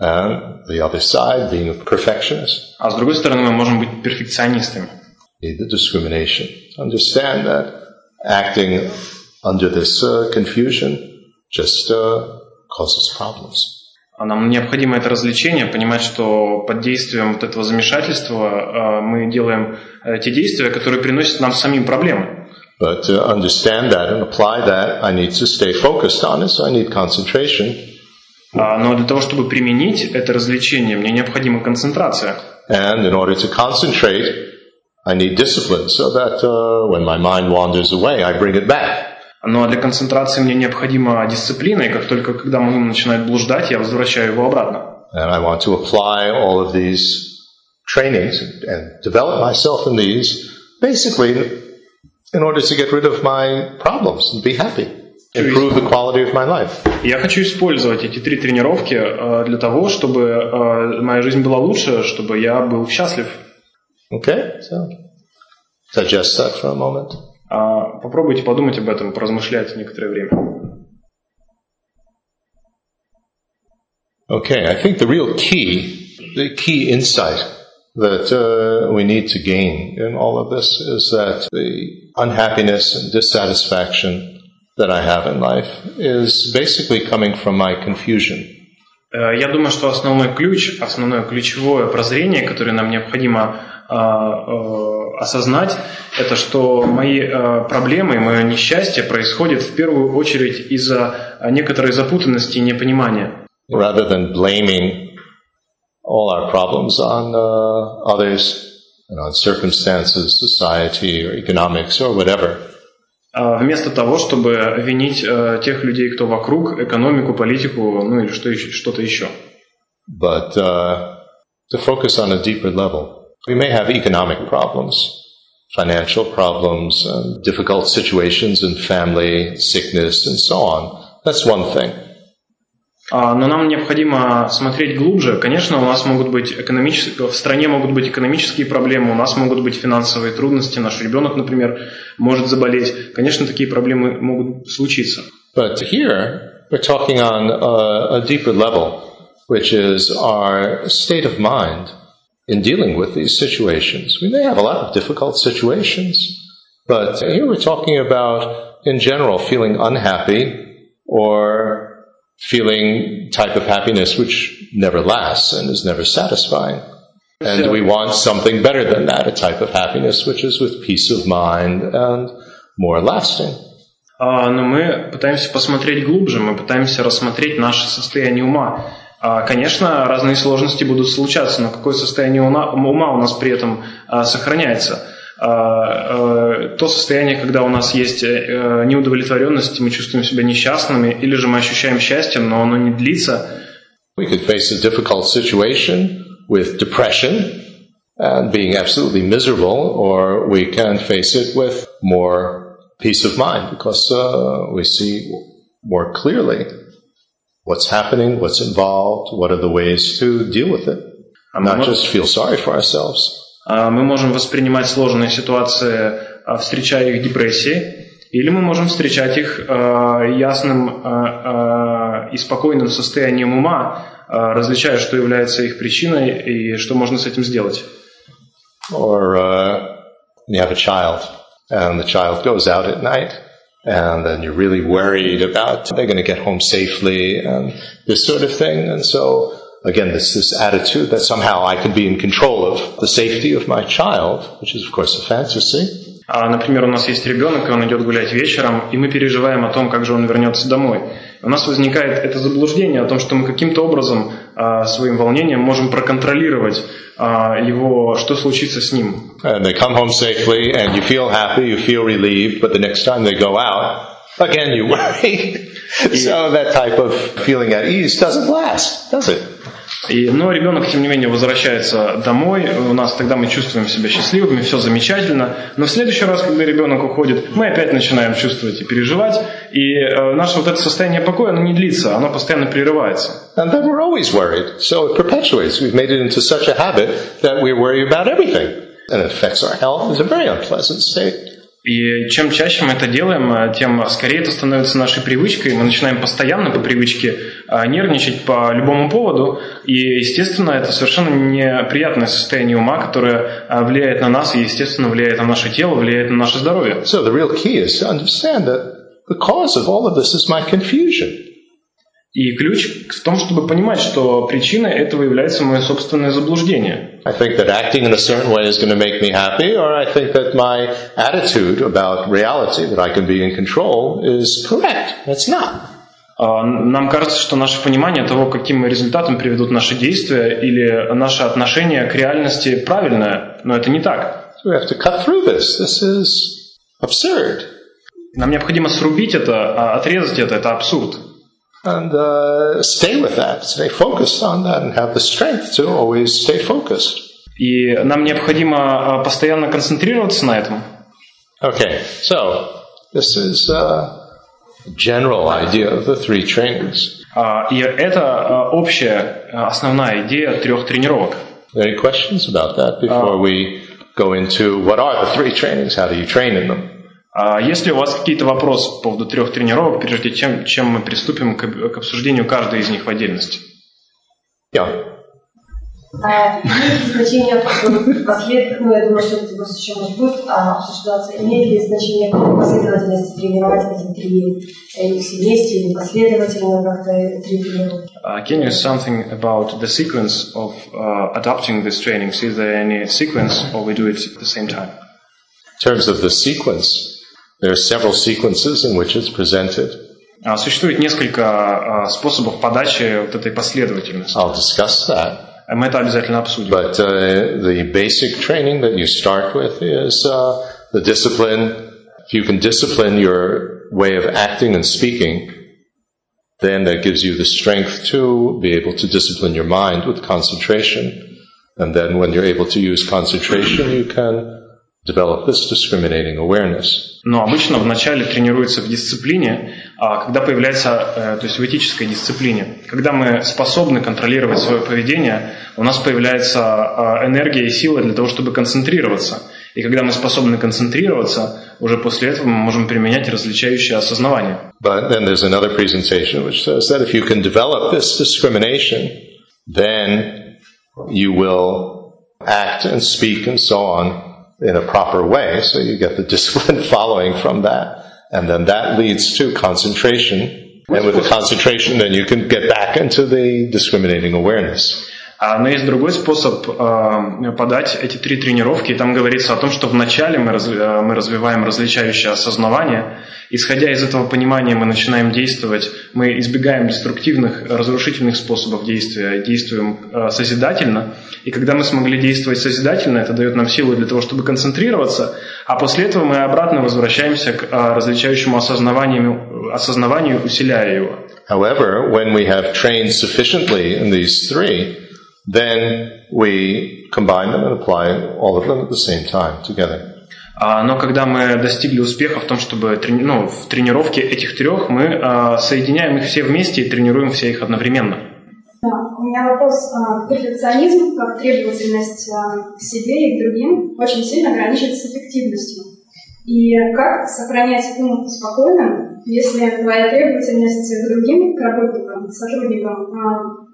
And the other side, being a perfectionist, а с другой стороны, мы можем быть перфекционистами. need the discrimination. Understand that acting under this uh, confusion just uh, causes problems. А Нам необходимо это развлечение, понимать, что под действием вот этого замешательства а, мы делаем э, те действия, которые приносят нам самим проблемы. But to understand that and apply that, I need to stay focused on it, so I need concentration. А, Но для того, чтобы применить это развлечение, мне необходима концентрация. And in order to concentrate, I need discipline so that uh, when my mind wanders away, I bring it back. Ну а для концентрации мне необходима дисциплина, и как только когда мой ум начинает блуждать, я возвращаю его обратно. And I want to apply all of these trainings and develop myself in these basically in order to get rid of my problems and be happy, improve the quality of my life. Я хочу использовать эти три тренировки э, для того, чтобы э, моя жизнь была лучше, чтобы я был счастлив. Okay? So digest that for a moment. А, Попробуйте подумать об этом, поразмышлять некоторое время. Okay, I think the real key, the key insight that uh, we need to gain in all of this is that the unhappiness and dissatisfaction that I have in life is basically coming from my confusion. Э, Я думаю, что основной ключ, основное ключевое прозрение, которое нам необходимо э, э, осознать, это что мои э, проблемы мое несчастье происходит в первую очередь из-за э, некоторой запутанности и непонимания. rather than blaming all our problems on uh, others and on circumstances, society, or economics, or whatever. Вместо того, чтобы винить тех людей, кто вокруг, экономику, политику, ну или что еще, что-то еще. But uh, to focus on a deeper level. We may have economic problems, financial problems, and difficult situations in family, sickness, and so on. That's one thing. Но нам необходимо смотреть глубже. Конечно, у нас могут быть экономические, в стране могут быть экономические проблемы, у нас могут быть финансовые трудности, наш ребенок, например, может заболеть. Конечно, такие проблемы могут случиться. But here we're talking on a, a deeper level, which is our state of mind in dealing with these situations. We may have a lot of difficult situations, but here we're talking about, in general, feeling unhappy or feeling type of happiness which never lasts and is never satisfying. And we want something better than that, a type of happiness which is with peace of mind and more lasting. Но мы пытаемся посмотреть глубже, мы пытаемся рассмотреть наше состояние ума. Конечно, разные сложности будут случаться, но какое состояние ума у нас при этом сохраняется – то состояние, когда у нас есть неудовлетворенность, мы чувствуем себя несчастными, или же мы ощущаем счастье, но оно не длится. We could face a difficult situation with depression and being absolutely miserable, or we can face it with more peace of mind because uh, we see more clearly what's happening, what's involved, what are the ways to deal with it, not just feel sorry for ourselves. Мы можем воспринимать сложные ситуации, встречая их депрессией, или мы можем встречать их ясным и спокойным состоянием ума, различая, что является их причиной и что можно с этим сделать. Or uh, you have a child, and the child goes out at night, and then you're really worried about they're going to get home safely and this sort of thing, and so again, this, this attitude that somehow I can be in control of the safety of my child, which is, of course, a fantasy. А, например, у нас есть ребенок, и он идет гулять вечером, и мы переживаем о том, как же он вернется домой. У нас возникает это заблуждение о том, что мы каким-то образом а, своим волнением можем проконтролировать а, его, что случится с ним. And they come home safely, and you feel happy, you feel relieved, but the next time they go out, again you worry. so that type of feeling at ease doesn't last, does it? И, но ребенок, тем не менее, возвращается домой, у нас тогда мы чувствуем себя счастливыми, все замечательно, но в следующий раз, когда ребенок уходит, мы опять начинаем чувствовать и переживать, и э, наше вот это состояние покоя, оно не длится, оно постоянно прерывается. And it affects our health. It's a very unpleasant state. И чем чаще мы это делаем, тем скорее это становится нашей привычкой. Мы начинаем постоянно по привычке нервничать по любому поводу. И, естественно, это совершенно неприятное состояние ума, которое влияет на нас и, естественно, влияет на наше тело, влияет на наше здоровье. So the real key is to understand that the cause of all of this is my confusion. И ключ в том, чтобы понимать, что причиной этого является мое собственное заблуждение. I think that acting in a certain way is going to make me happy, or I think that my attitude about reality, that I can be in control, is correct. It's not. Нам кажется, что наше понимание того, каким результатом приведут наши действия или наше отношение к реальности правильное, но это не так. So we have to cut through this. This is absurd. Нам необходимо срубить это, отрезать это, это абсурд. and uh, stay with that, stay focused on that, and have the strength to always stay focused. И нам необходимо постоянно концентрироваться на этом. Okay, so this is a general idea of the three trainings. И это общая, основная идея трех тренировок. Any questions about that before we go into what are the three trainings? How do you train in them? Есть ли у вас какие-то вопросы по поводу трех тренировок, прежде чем, чем мы приступим к, к обсуждению каждой из них в отдельности? Yeah. А, имеет ли значение послед... ну, я думаю, что это просто еще может быть а, обсуждаться, имеет ли значение последовательности тренировать эти три их вместе или последовательно как-то три тренировки? Uh, can you something about the sequence of uh, adopting this training? Is there any sequence or we do it at the same time? In terms of the sequence, there are several sequences in which it's presented. Существует несколько способов подачи вот этой последовательности. I'll discuss that. Мы это обязательно обсудим. But uh, the basic training that you start with is uh, the discipline. If you can discipline your way of acting and speaking, then that gives you the strength to be able to discipline your mind with concentration. And then when you're able to use concentration, you can develop this discriminating awareness. Но обычно вначале тренируется в дисциплине, а когда появляется, э, то есть в этической дисциплине. Когда мы способны контролировать свое поведение, у нас появляется э, энергия и сила для того, чтобы концентрироваться. И когда мы способны концентрироваться, уже после этого мы можем применять различающее осознавание. But then there's another presentation which says that if you can develop this discrimination, then you will act and speak and so on in a proper way. So you get the discipline following from that. And then that leads to concentration. And with the concentration, then you can get back into the discriminating awareness. Но есть другой способ подать эти три тренировки. И там говорится о том, что вначале мы, мы развиваем различающее осознавание. Исходя из этого понимания мы начинаем действовать. Мы избегаем деструктивных, разрушительных способов действия, действуем созидательно. И когда мы смогли действовать созидательно, это дает нам силу для того, чтобы концентрироваться. А после этого мы обратно возвращаемся к различающему осознаванию, осознаванию усиляя его. However, when we have trained sufficiently in these three, then we combine them and apply all of them at the same time together. Но когда мы достигли успеха в том, чтобы ну, в тренировке этих трех, мы соединяем их все вместе и тренируем все их одновременно. Да, у меня вопрос. Перфекционизм, как требовательность к себе и к другим, очень сильно граничит с эффективностью. И как сохранять ум спокойным, если твоя требовательность к другим, к работникам, к сотрудникам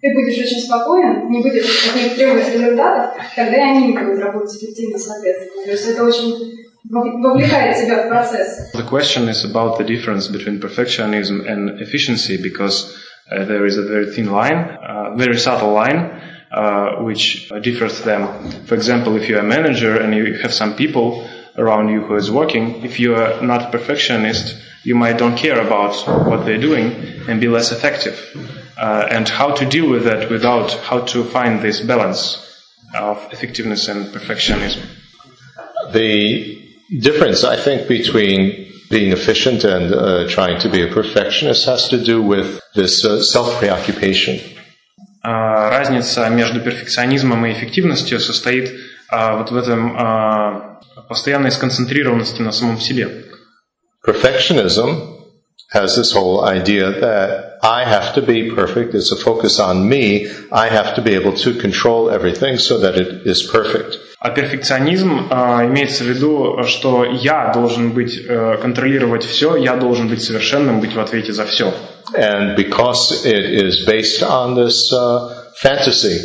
ты будешь очень спокоен, не будешь от них требовать результатов, тогда и они не будут работать эффективно, соответственно. То есть это очень вовлекает тебя в процесс. The question is about the difference between perfectionism and efficiency because uh, there is a very thin line, uh, very subtle line, uh, which differs them. For example, if you're a manager and you have some people around you who is working, if you are not a perfectionist, you might don't care about what they're doing and be less effective uh, and how to deal with that without how to find this balance of effectiveness and perfectionism. The difference, I think, between being efficient and uh, trying to be a perfectionist has to do with this uh, self-preoccupation. Uh, разница между перфекционизмом и эффективностью состоит uh, вот в этом uh, постоянной сконцентрированности на самом себе. Perfectionism has this whole idea that I have to be perfect. It's a focus on me. I have to be able to control everything so that it is perfect. А перфекционизм э, имеется в виду, что я должен быть э, контролировать все, я должен быть совершенным, быть в ответе за все. And because it is based on this uh, fantasy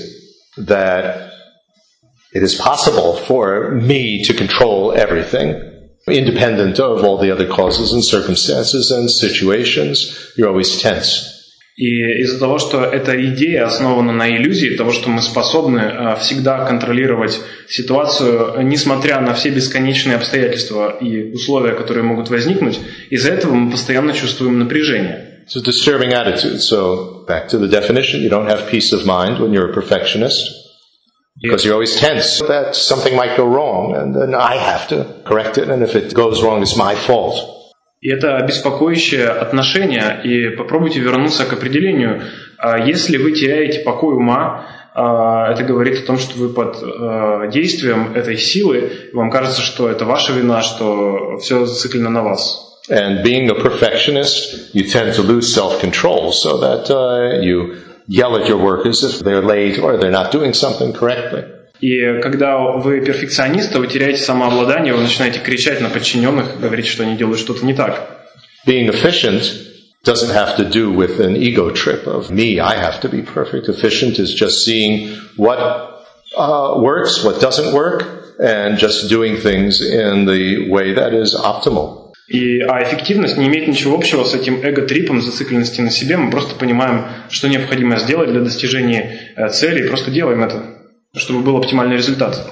that it is possible for me to control everything, independent of all the other causes and circumstances and situations, you're always tense. И из-за того, что эта идея основана на иллюзии того, что мы способны всегда контролировать ситуацию, несмотря на все бесконечные обстоятельства и условия, которые могут возникнуть, из-за этого мы постоянно чувствуем напряжение. It's a disturbing attitude. So, back to the definition, you don't have peace of mind when you're a perfectionist. Because you're always tense that something might go wrong, and then I have to correct it, and if it goes wrong, it's my fault. И это беспокоящее отношение, и попробуйте вернуться к определению. Если вы теряете покой ума, это говорит о том, что вы под действием этой силы, и вам кажется, что это ваша вина, что все зациклено на вас. And being a perfectionist, you tend to lose self-control, so that uh, you yell at your workers if they're late or they're not doing something correctly. И когда вы перфекционист, вы теряете самообладание, вы начинаете кричать на подчиненных, говорить, что они делают что-то не так. Being efficient doesn't have to do with an ego trip of me, I have to be perfect. Efficient is just seeing what uh, works, what doesn't work, and just doing things in the way that is optimal. И, а эффективность не имеет ничего общего с этим эго-трипом зацикленности на себе. Мы просто понимаем, что необходимо сделать для достижения цели, и просто делаем это, чтобы был оптимальный результат.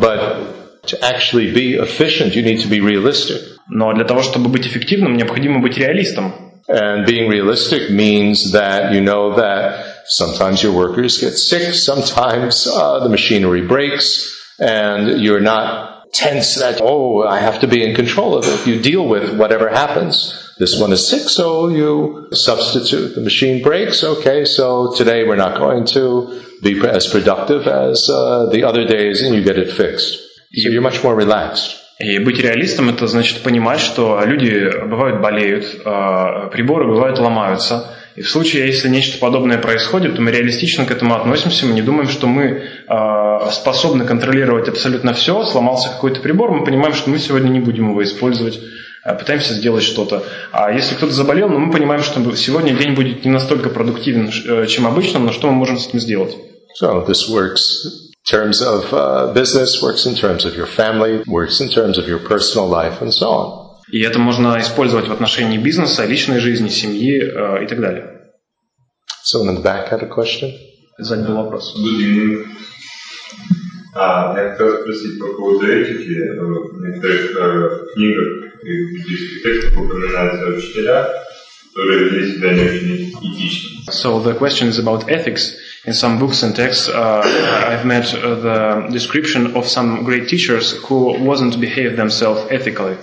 But To actually be efficient, you need to be realistic. Но для того, чтобы быть эффективным, необходимо быть реалистом. And being realistic means that you know that sometimes your workers get sick, sometimes uh, the machinery breaks, and you're not tense that, oh, I have to be in control of it. You deal with whatever happens. This one is sick, so you substitute. The machine breaks, okay, so today we're not going to be as productive as uh, the other days, and you get it fixed. So you're much more relaxed. И быть реалистом это значит понимать, что люди бывают болеют, э, приборы бывают ломаются. И в случае, если нечто подобное происходит, то мы реалистично к этому относимся, мы не думаем, что мы э, способны контролировать абсолютно все. Сломался какой-то прибор, мы понимаем, что мы сегодня не будем его использовать, э, пытаемся сделать что-то. А если кто-то заболел, ну, мы понимаем, что сегодня день будет не настолько продуктивен, чем обычно, но что мы можем с этим сделать? So this works terms of uh, business, works in terms of your family, works in terms of your personal life, and so on. И это можно использовать в отношении бизнеса, личной жизни, семьи э, и так далее. Someone in the back had a question? Сзади был вопрос. А, я хотел спросить по поводу этики. В некоторых э, книгах и буддийских текстах упоминаются учителя, которые вели себя не очень этично. So the question is about ethics. in some books and texts, uh, I've met uh, the description of some great teachers who wasn't behave themselves ethically.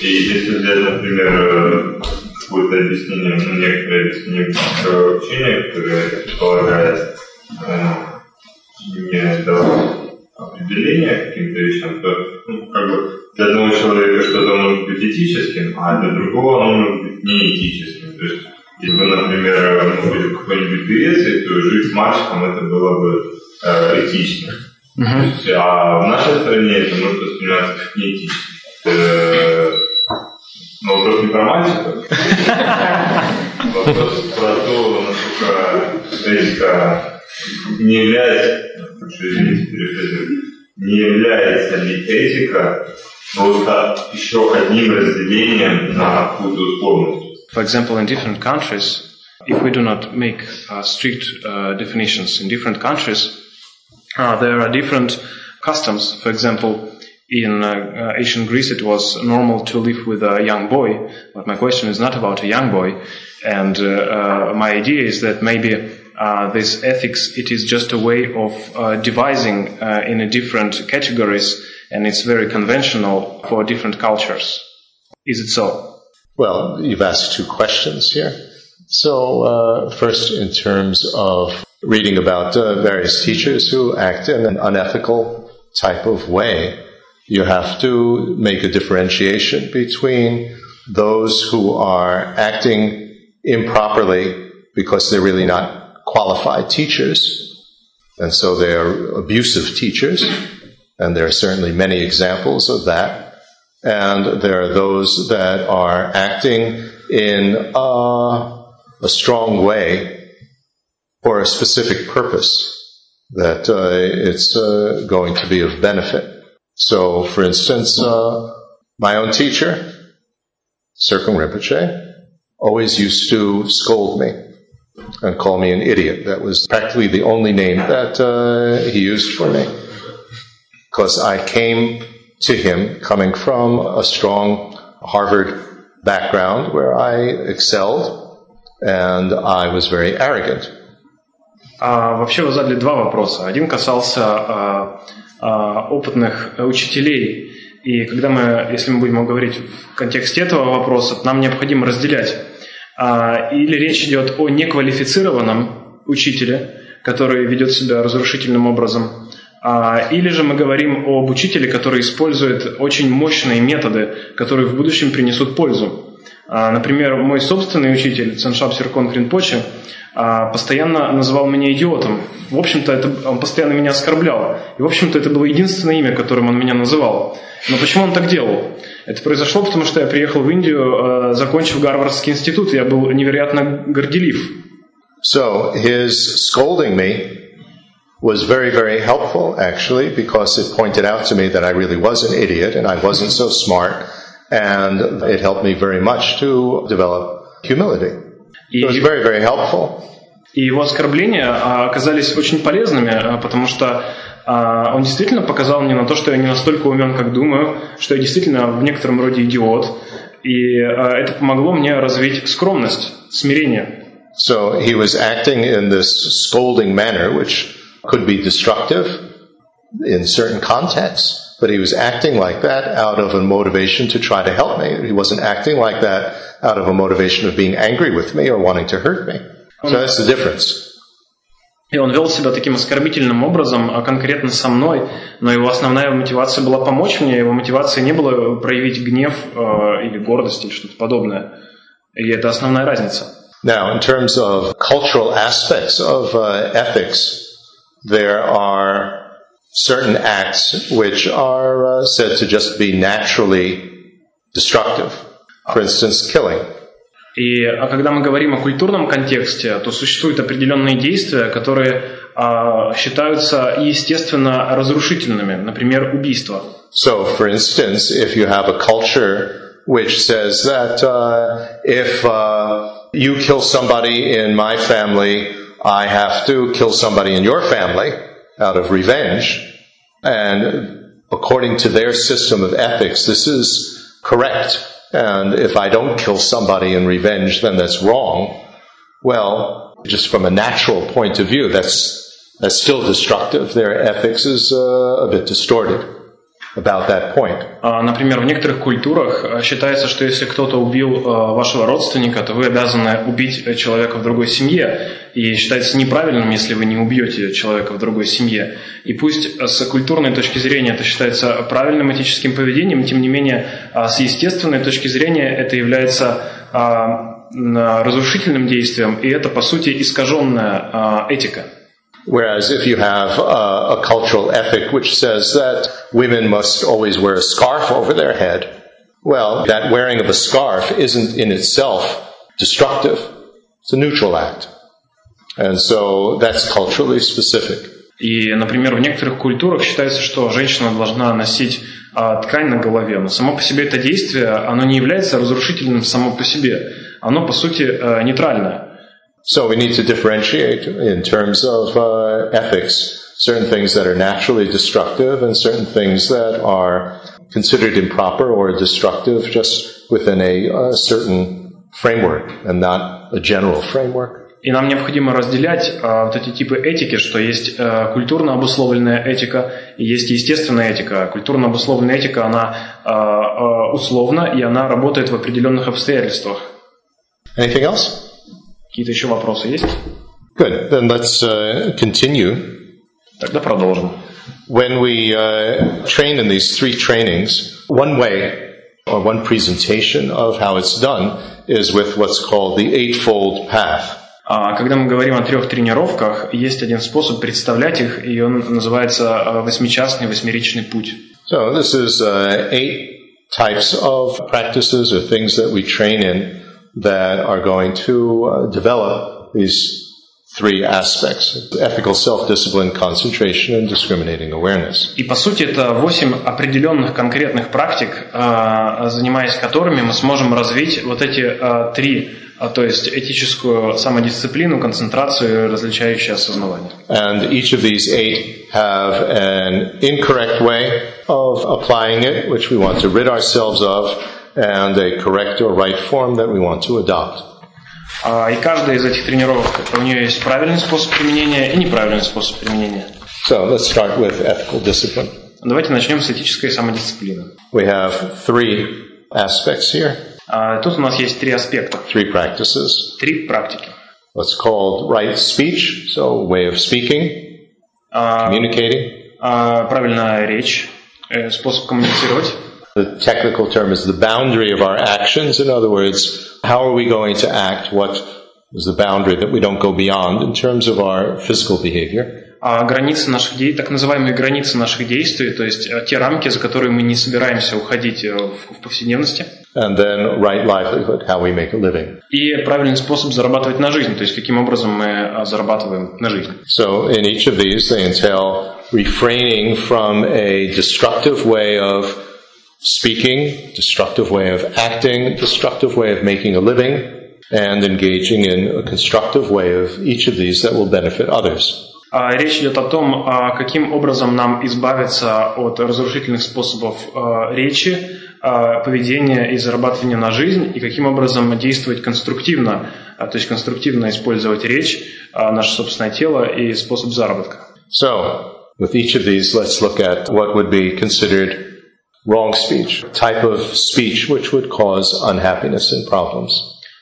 И если взять, например, какое-то объяснение, ну, некоторое объяснение учения, которое предполагает не давать определения каким-то вещам, то ну, как бы для одного человека что-то может быть этическим, а для другого оно может быть неэтическим. То есть Если бы, например, мы были в какой-нибудь Греции, то жить с мальчиком это было бы э, этично. Uh-huh. Есть, а в нашей стране это может восприниматься как неэтично. Э, но вопрос не про мальчиков. Вопрос про то, насколько этика не является, не является ли этика просто еще одним разделением на какую-то условность. For example, in different countries, if we do not make uh, strict uh, definitions in different countries, uh, there are different customs. For example, in uh, uh, ancient Greece, it was normal to live with a young boy, but my question is not about a young boy. And uh, my idea is that maybe this ethics, it is just a way of devising in a different categories, and it's very conventional for different cultures. Is it so? Well, you've asked two questions here. So, uh, first, in terms of reading about uh, various teachers who act in an unethical type of way, you have to make a differentiation between those who are acting improperly because they're really not qualified teachers, and so they're abusive teachers, and there are certainly many examples of that and there are those that are acting in a, a strong way for a specific purpose that uh, it's uh, going to be of benefit. So, for instance, uh, my own teacher, Serkung Rinpoche, always used to scold me and call me an idiot. That was practically the only name that uh, he used for me. Because I came to him coming from a strong Harvard background where I excelled and I was very arrogant. А, вообще вы задали два вопроса. Один касался а, а, опытных учителей. И когда мы, если мы будем говорить в контексте этого вопроса, нам необходимо разделять. А, или речь идет о неквалифицированном учителе, который ведет себя разрушительным образом, а, или же мы говорим об учителе, который использует очень мощные методы, которые в будущем принесут пользу. А, например, мой собственный учитель, Ценшап Серкон Кринпоче, а, постоянно называл меня идиотом. В общем-то, это, он постоянно меня оскорблял. И, в общем-то, это было единственное имя, которым он меня называл. Но почему он так делал? Это произошло, потому что я приехал в Индию, закончив Гарвардский институт, я был невероятно горделив. So, his scolding me was very, very helpful actually because it pointed out to me that I really was an idiot and I wasn't so smart and it helped me very much to develop humility. It was very, very helpful. И его оскорбления а, оказались очень полезными, а, потому что а, он действительно показал мне на то, что я не настолько умен, как думаю, что я действительно в некотором роде идиот. И это помогло мне развить скромность, смирение. So he was acting in this scolding manner, which could be destructive in certain contexts, but he was acting like that out of a motivation to try to help me. He wasn't acting like that out of a motivation of being angry with me or wanting to hurt me. So that's the difference. И он вел себя таким оскорбительным образом, а конкретно со мной, но его основная мотивация была помочь мне, его мотивация не была проявить гнев э, или гордость или что-то подобное. И это основная разница. Now, in terms of cultural aspects of uh, ethics, there are certain acts which are uh, said to just be naturally destructive. For instance, killing. И а когда мы говорим о культурном контексте, то существуют определенные действия, которые а, считаются естественно разрушительными, например, убийство. So, for instance, if you have a culture which says that uh, if uh, you kill somebody in my family, I have to kill somebody in your family out of revenge. And according to their system of ethics, this is correct. And if I don't kill somebody in revenge, then that's wrong. Well, just from a natural point of view, that's, that's still destructive. Their ethics is uh, a bit distorted. About that point. Например, в некоторых культурах считается, что если кто-то убил вашего родственника, то вы обязаны убить человека в другой семье. И считается неправильным, если вы не убьете человека в другой семье. И пусть с культурной точки зрения это считается правильным этическим поведением, тем не менее, с естественной точки зрения это является разрушительным действием, и это, по сути, искаженная этика. Whereas if you have a, a, cultural ethic which says that women must always wear a scarf over their head, well, that wearing of a scarf isn't in itself destructive. It's a neutral act. And so that's culturally specific. И, например, в некоторых культурах считается, что женщина должна носить а, ткань на голове, но само по себе это действие, оно не является разрушительным само по себе. Оно, по сути, а, нейтральное. So we need to differentiate in terms of uh, ethics certain things that are naturally destructive and certain things that are considered improper or destructive just within a, a certain framework and not a general framework. И нам необходимо разделять э, вот эти типы этики, что есть э, культурно обусловленная этика и есть естественная этика. Культурно обусловленная этика, она э, э, условна и она работает в определенных обстоятельствах. Anything else? Какие-то еще вопросы есть? Good. Then let's uh, continue. Тогда продолжим. When we uh, train in these three trainings, one way or one presentation of how it's done is with what's called the Eightfold Path. А когда мы говорим о трех тренировках, есть один способ представлять их, и он называется восьмичастный восьмеричный путь. So this is uh, eight types of practices or things that we train in that are going to uh, develop these three aspects ethical self-discipline, concentration, and discriminating awareness. И по сути это восемь определенных конкретных практик, занимаясь которыми мы сможем развить вот эти три то есть этическую самодисциплину, концентрацию различающее осознавание. And each of these eight have an incorrect way of applying it, which we want to rid ourselves of, and a correct or right form that we want to adopt. И каждая из этих тренировок, у нее есть правильный способ применения и неправильный способ применения. So let's start with ethical discipline. Давайте начнем с этической самодисциплины. We have three aspects here. Тут у нас есть три аспекта. Three practices. Три практики. What's called right speech, so way of speaking, communicating. Правильная речь, способ коммуницировать. The technical term is the boundary of our actions. In other words, how are we going to act? What is the boundary that we don't go beyond in terms of our physical behavior? А границы наших действий, так называемые границы наших действий, то есть те рамки, за которые мы не собираемся уходить в повседневности. And then right livelihood, how we make a living. И правильный способ зарабатывать на жизнь, то есть каким образом мы зарабатываем на жизнь. So in each of these, they entail refraining from a destructive way of speaking, destructive way of acting, destructive way of making a living. and engaging in a constructive way of each of these that will benefit others. А Речь идет о том, а, каким образом нам избавиться от разрушительных способов а, речи, поведения и зарабатывания на жизнь, и каким образом действовать конструктивно, то есть конструктивно использовать речь, наше собственное тело и способ заработка. So, with each of these, let's look at what would be considered wrong speech, type of speech which would cause unhappiness and problems.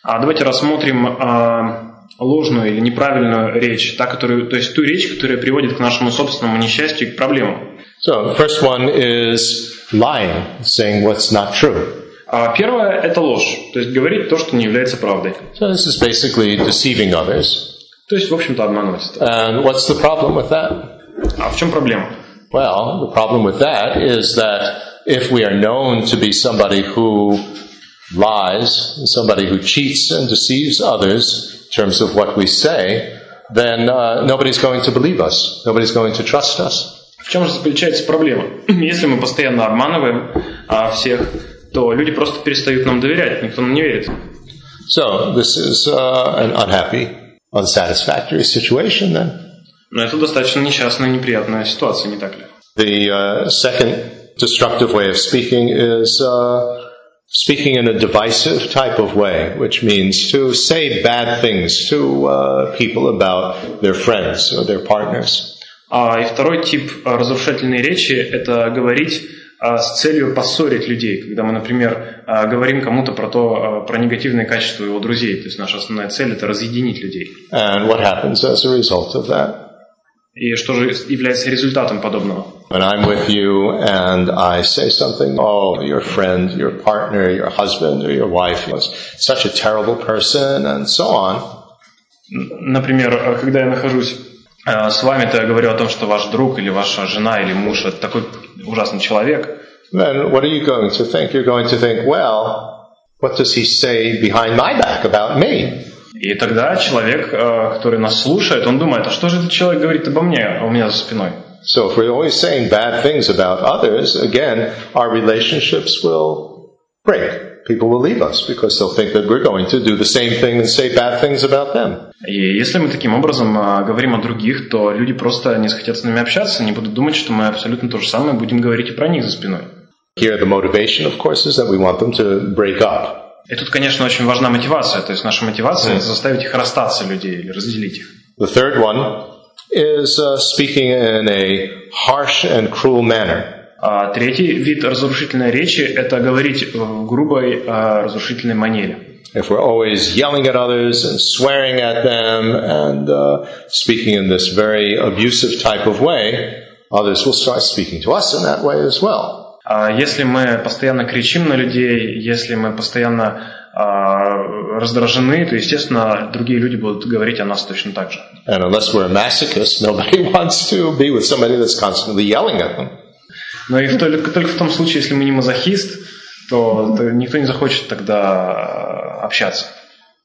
А давайте рассмотрим а, ложную или неправильную речь, та, которую, то есть ту речь, которая приводит к нашему собственному несчастью и к проблемам. So, the first one is lying, saying what's not true. А первое – это ложь, то есть говорить то, что не является правдой. So, this is basically deceiving others. То есть, в общем-то, обманывать. And what's the problem with that? А в чем проблема? Well, the problem with that is that if we are known to be somebody who lies, somebody who cheats and deceives others in terms of what we say, then uh, nobody's going to believe us. Nobody's going to trust us. В чем же заключается проблема? Если мы постоянно обманываем а, всех, то люди просто перестают нам доверять, никто нам не верит. So this is uh, an unhappy, unsatisfactory situation then. Но это достаточно несчастная, неприятная ситуация, не так ли? The uh, second destructive way of speaking is uh, speaking in a divisive type of way, which means to say bad things to uh, people about their friends or their partners. А, и второй тип а, разрушительной речи – это говорить а, с целью поссорить людей. Когда мы, например, а, говорим кому-то про то, про негативные качества его друзей. То есть наша основная цель – это разъединить людей. And what happens as a result of that? И что же является результатом подобного? When I'm with you and I say something, oh, your friend, your partner, your husband, or your wife was such a terrible person, and so on. Например, а, когда я нахожусь а, с вами, то я говорю о том, что ваш друг или ваша жена или муж – это такой ужасный человек. Then what are you going to think? You're going to think, well, what does he say behind my back about me? И тогда человек, а, который нас слушает, он думает, а что же этот человек говорит обо мне, а у меня за спиной? So if we're always saying bad things about others, again, our relationships will break. People will leave us because they'll think that we're going to do the same thing and say bad things about them. И если мы таким образом а, говорим о других, то люди просто не захотят с нами общаться, не будут думать, что мы абсолютно то же самое будем говорить и про них за спиной. Here the motivation, of course, is that we want them to break up. И тут, конечно, очень важна мотивация. То есть наша мотивация – это заставить их расстаться, людей, или разделить их. The third one is uh, speaking in a harsh and cruel manner. А третий вид разрушительной речи – это говорить в грубой а, разрушительной манере. If we're always yelling at others and swearing at them and uh, speaking in this very abusive type of way, others will start speaking to us in that way as well. А Если мы постоянно кричим на людей, если мы постоянно а, раздражены, то, естественно, другие люди будут говорить о нас точно так же. And unless we're a masochist, nobody wants to be with somebody that's constantly yelling at them. Но и в- только, только в том случае, если мы не мазохист, то, то никто не захочет тогда а, общаться.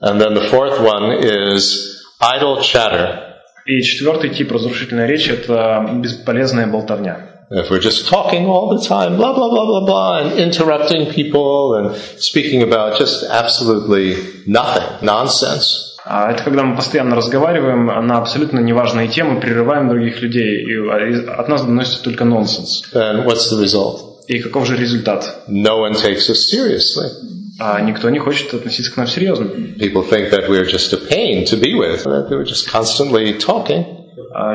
And then the fourth one is idle chatter. И четвертый тип разрушительной речи – это бесполезная болтовня. If we're just talking all the time, blah, blah, blah, blah, blah, and interrupting people and speaking about just absolutely nothing, nonsense, А это когда мы постоянно разговариваем на абсолютно неважные темы, прерываем других людей, и а, от нас доносится только нонсенс. then what's the result? И каков же результат? No one takes us seriously. А никто не хочет относиться к нам серьезно. People think that we're just a pain to be with, that we're just constantly talking, А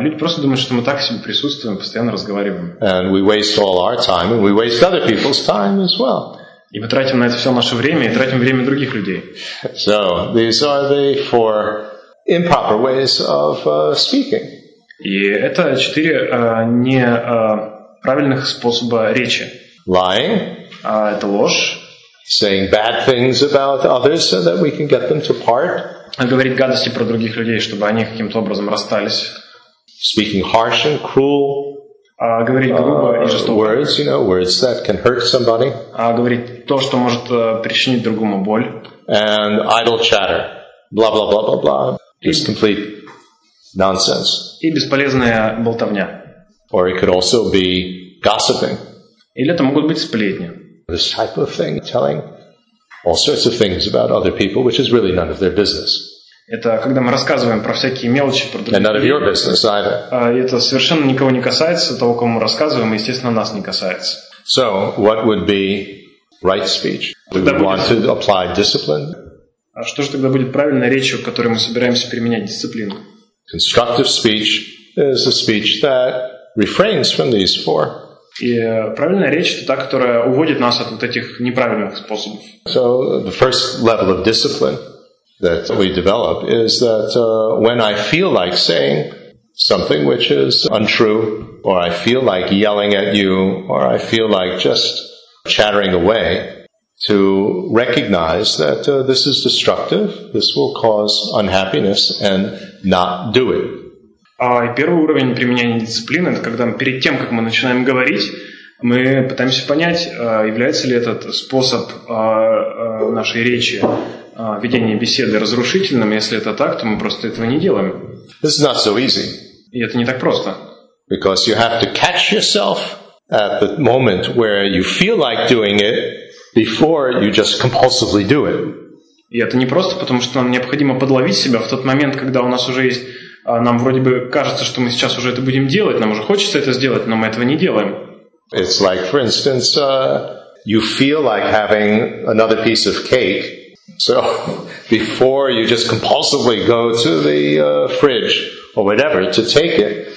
Люди просто думают, что мы так себе присутствуем, постоянно разговариваем. and we waste all our time, and we waste other people's time as well. И мы тратим на это все наше время, и тратим время других людей. So these are the four improper ways of uh, speaking. И это четыре а, неправильных способа речи. Lying, А, это ложь, saying bad things about others so that we can get them to part, говорить гадости про других людей, чтобы они каким-то образом расстались, speaking harsh and cruel а, говорить грубо и uh, жестоко, words, you know, words that can hurt somebody, а, говорить то, что может э, причинить другому боль, and idle chatter, blah, blah, blah, blah, blah, just complete nonsense. и бесполезная болтовня. Or it could also be gossiping, Или это могут быть сплетни. this type of thing, telling all sorts of things about other people, which is really none of their business. Это когда мы рассказываем про всякие мелочи, про business either. А, это совершенно никого не касается, того, кому мы рассказываем, и, естественно, нас не касается. So, what would be right speech? We would want to apply discipline. А что же тогда будет правильной речью, которой мы собираемся применять дисциплину? Constructive speech is a speech that refrains from these four. И э, правильная речь – это та, которая уводит нас от вот этих неправильных способов. So, the first level of discipline that we develop is that uh, when I feel like saying something which is untrue, or I feel like yelling at you, or I feel like just chattering away, to recognize that uh, this is destructive, this will cause unhappiness, and not do it. А и первый уровень применения дисциплины – это когда мы перед тем, как мы начинаем говорить, мы пытаемся понять, а, является ли этот способ а, а, нашей речи, ведения беседы разрушительным. Если это так, то мы просто этого не делаем. This is not so easy И это не так просто. because you have to catch yourself at the moment where you feel like doing it before you just compulsively do it. И это не просто, потому что нам необходимо подловить себя в тот момент, когда у нас уже есть, а, нам вроде бы кажется, что мы сейчас уже это будем делать, нам уже хочется это сделать, но мы этого не делаем. It's like, for instance, uh, you feel like having another piece of cake. So before you just compulsively go to the uh, fridge or whatever to take it,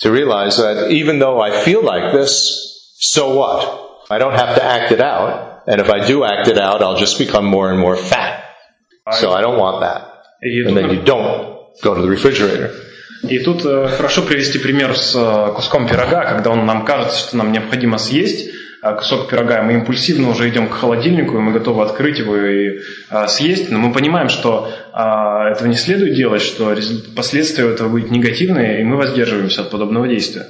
to realize that even though I feel like this, so what? I don't have to act it out. And if I do act it out, I'll just become more and more fat. I so I don't want that. and then you don't go to the refrigerator. И тут, э, хорошо привести пример с э, куском пирога, когда он, нам кажется, что нам необходимо съесть э, кусок пирога, мы импульсивно уже идем к холодильнику, и мы готовы открыть его и э, съесть, но мы понимаем, что э, этого не следует делать, что последствия этого будут негативные, и мы воздерживаемся от подобного действия.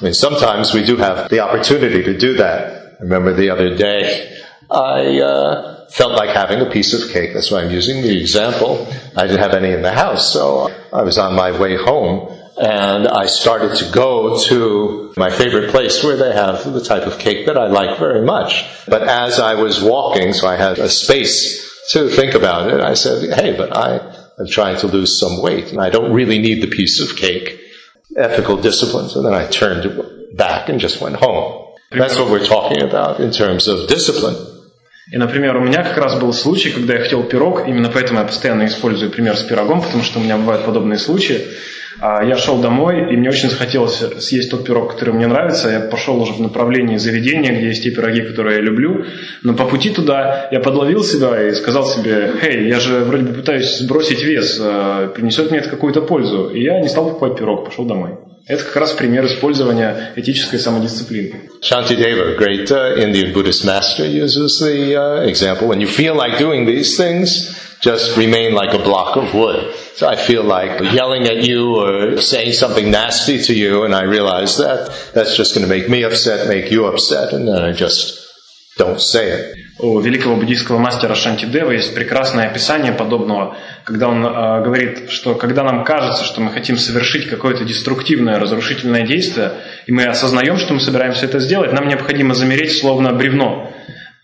I mean, sometimes we do have the opportunity to do that. Remember the other day, I uh, felt like having a piece of cake. That's why I'm using the example. I didn't have any in the house, so I was on my way home, and I started to go to my favorite place where they have the type of cake that I like very much. But as I was walking, so I had a space to think about it, I said, hey, but I am trying to lose some weight, and I don't really need the piece of cake ethical discipline. And then I turned back and just went home. That's what we're talking about in terms of discipline. И, например, у меня как раз был случай, когда я хотел пирог, именно поэтому я постоянно использую пример с пирогом, потому что у меня бывают подобные случаи. А, Я шел домой, и мне очень захотелось съесть тот пирог, который мне нравится. Я пошел уже в направлении заведения, где есть те пироги, которые я люблю. Но по пути туда я подловил себя и сказал себе, «Хей, я же вроде бы пытаюсь сбросить вес, э, принесет мне это какую-то пользу». И я не стал покупать пирог, пошел домой. Это как раз пример использования этической самодисциплины. Shantideva, a great uh, Indian Buddhist master, uses the uh, example when you feel like doing these things, just remain like a block of wood. So I feel like yelling at you or saying something nasty to you, and I realize that that's just going to make me upset, make you upset, and then I just don't say it. У великого буддийского мастера Шантидева есть прекрасное описание подобного, когда он э, говорит, что когда нам кажется, что мы хотим совершить какое-то деструктивное, разрушительное действие, и мы осознаем, что мы собираемся это сделать, нам необходимо замереть словно бревно.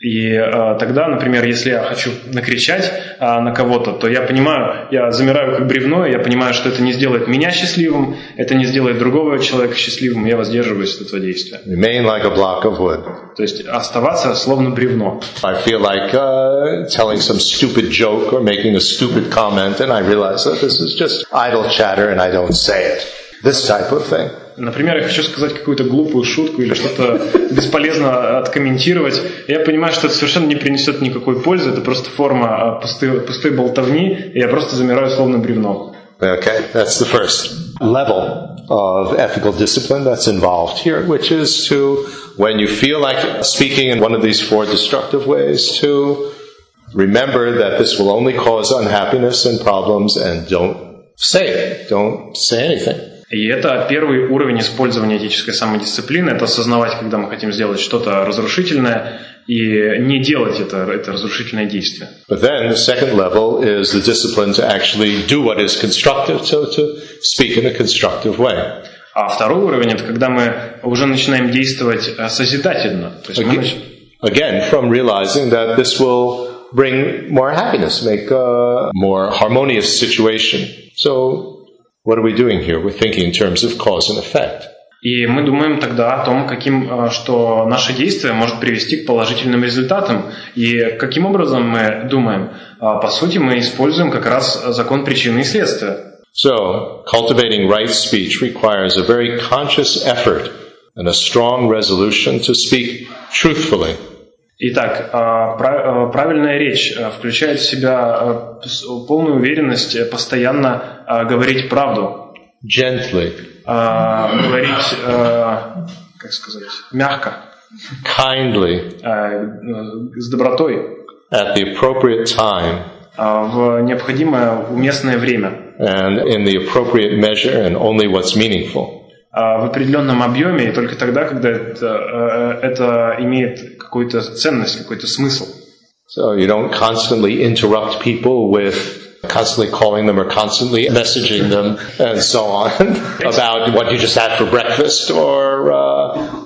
И э, тогда, например, если я хочу накричать э, на кого-то, то я понимаю, я замираю как бревно, я понимаю, что это не сделает меня счастливым, это не сделает другого человека счастливым, я воздерживаюсь от этого действия. Remain like a block of wood. То есть оставаться словно бревно. I feel like uh, telling some stupid joke or making a stupid comment, and I realize that this is just idle chatter and I don't say it. This type of thing. Например, я хочу сказать какую-то глупую шутку или что-то бесполезно откомментировать. Я понимаю, что это совершенно не принесет никакой пользы, это просто форма а, пустой, пустой болтовни, и я просто замираю словно бревно. Okay, that's the first level of ethical discipline that's involved here, which is to, when you feel like speaking in one of these four destructive ways, to remember that this will only cause unhappiness and problems and don't say it. Don't say anything. И это первый уровень использования этической самодисциплины, это осознавать, когда мы хотим сделать что-то разрушительное, и не делать это, это разрушительное действие. But then the second level is the discipline to actually do what is constructive, so to speak in a constructive way. А второй уровень – это когда мы уже начинаем действовать э, созидательно. То есть мы нач- Again, from realizing that this will bring more happiness, make a more harmonious situation. So, what are we doing here? We're thinking in terms of cause and effect. И мы думаем тогда о том, каким, э, что наше действие может привести к положительным результатам. И каким образом мы думаем? А, По сути, мы используем как раз закон причины и следствия. So, cultivating right speech requires a very conscious effort and a strong resolution to speak truthfully. Итак, а, э, правильная речь э, включает в себя полную уверенность э, постоянно говорить правду, gently, говорить, как сказать, мягко, kindly, с добротой, at the appropriate time, в необходимое уместное время. and in the appropriate measure, and only what's meaningful. а, в определенном объеме и только тогда, когда это, э, это имеет какую-то ценность, какой-то смысл. So you don't constantly interrupt people with constantly calling them or constantly messaging them and so on about what you just had for breakfast or, uh,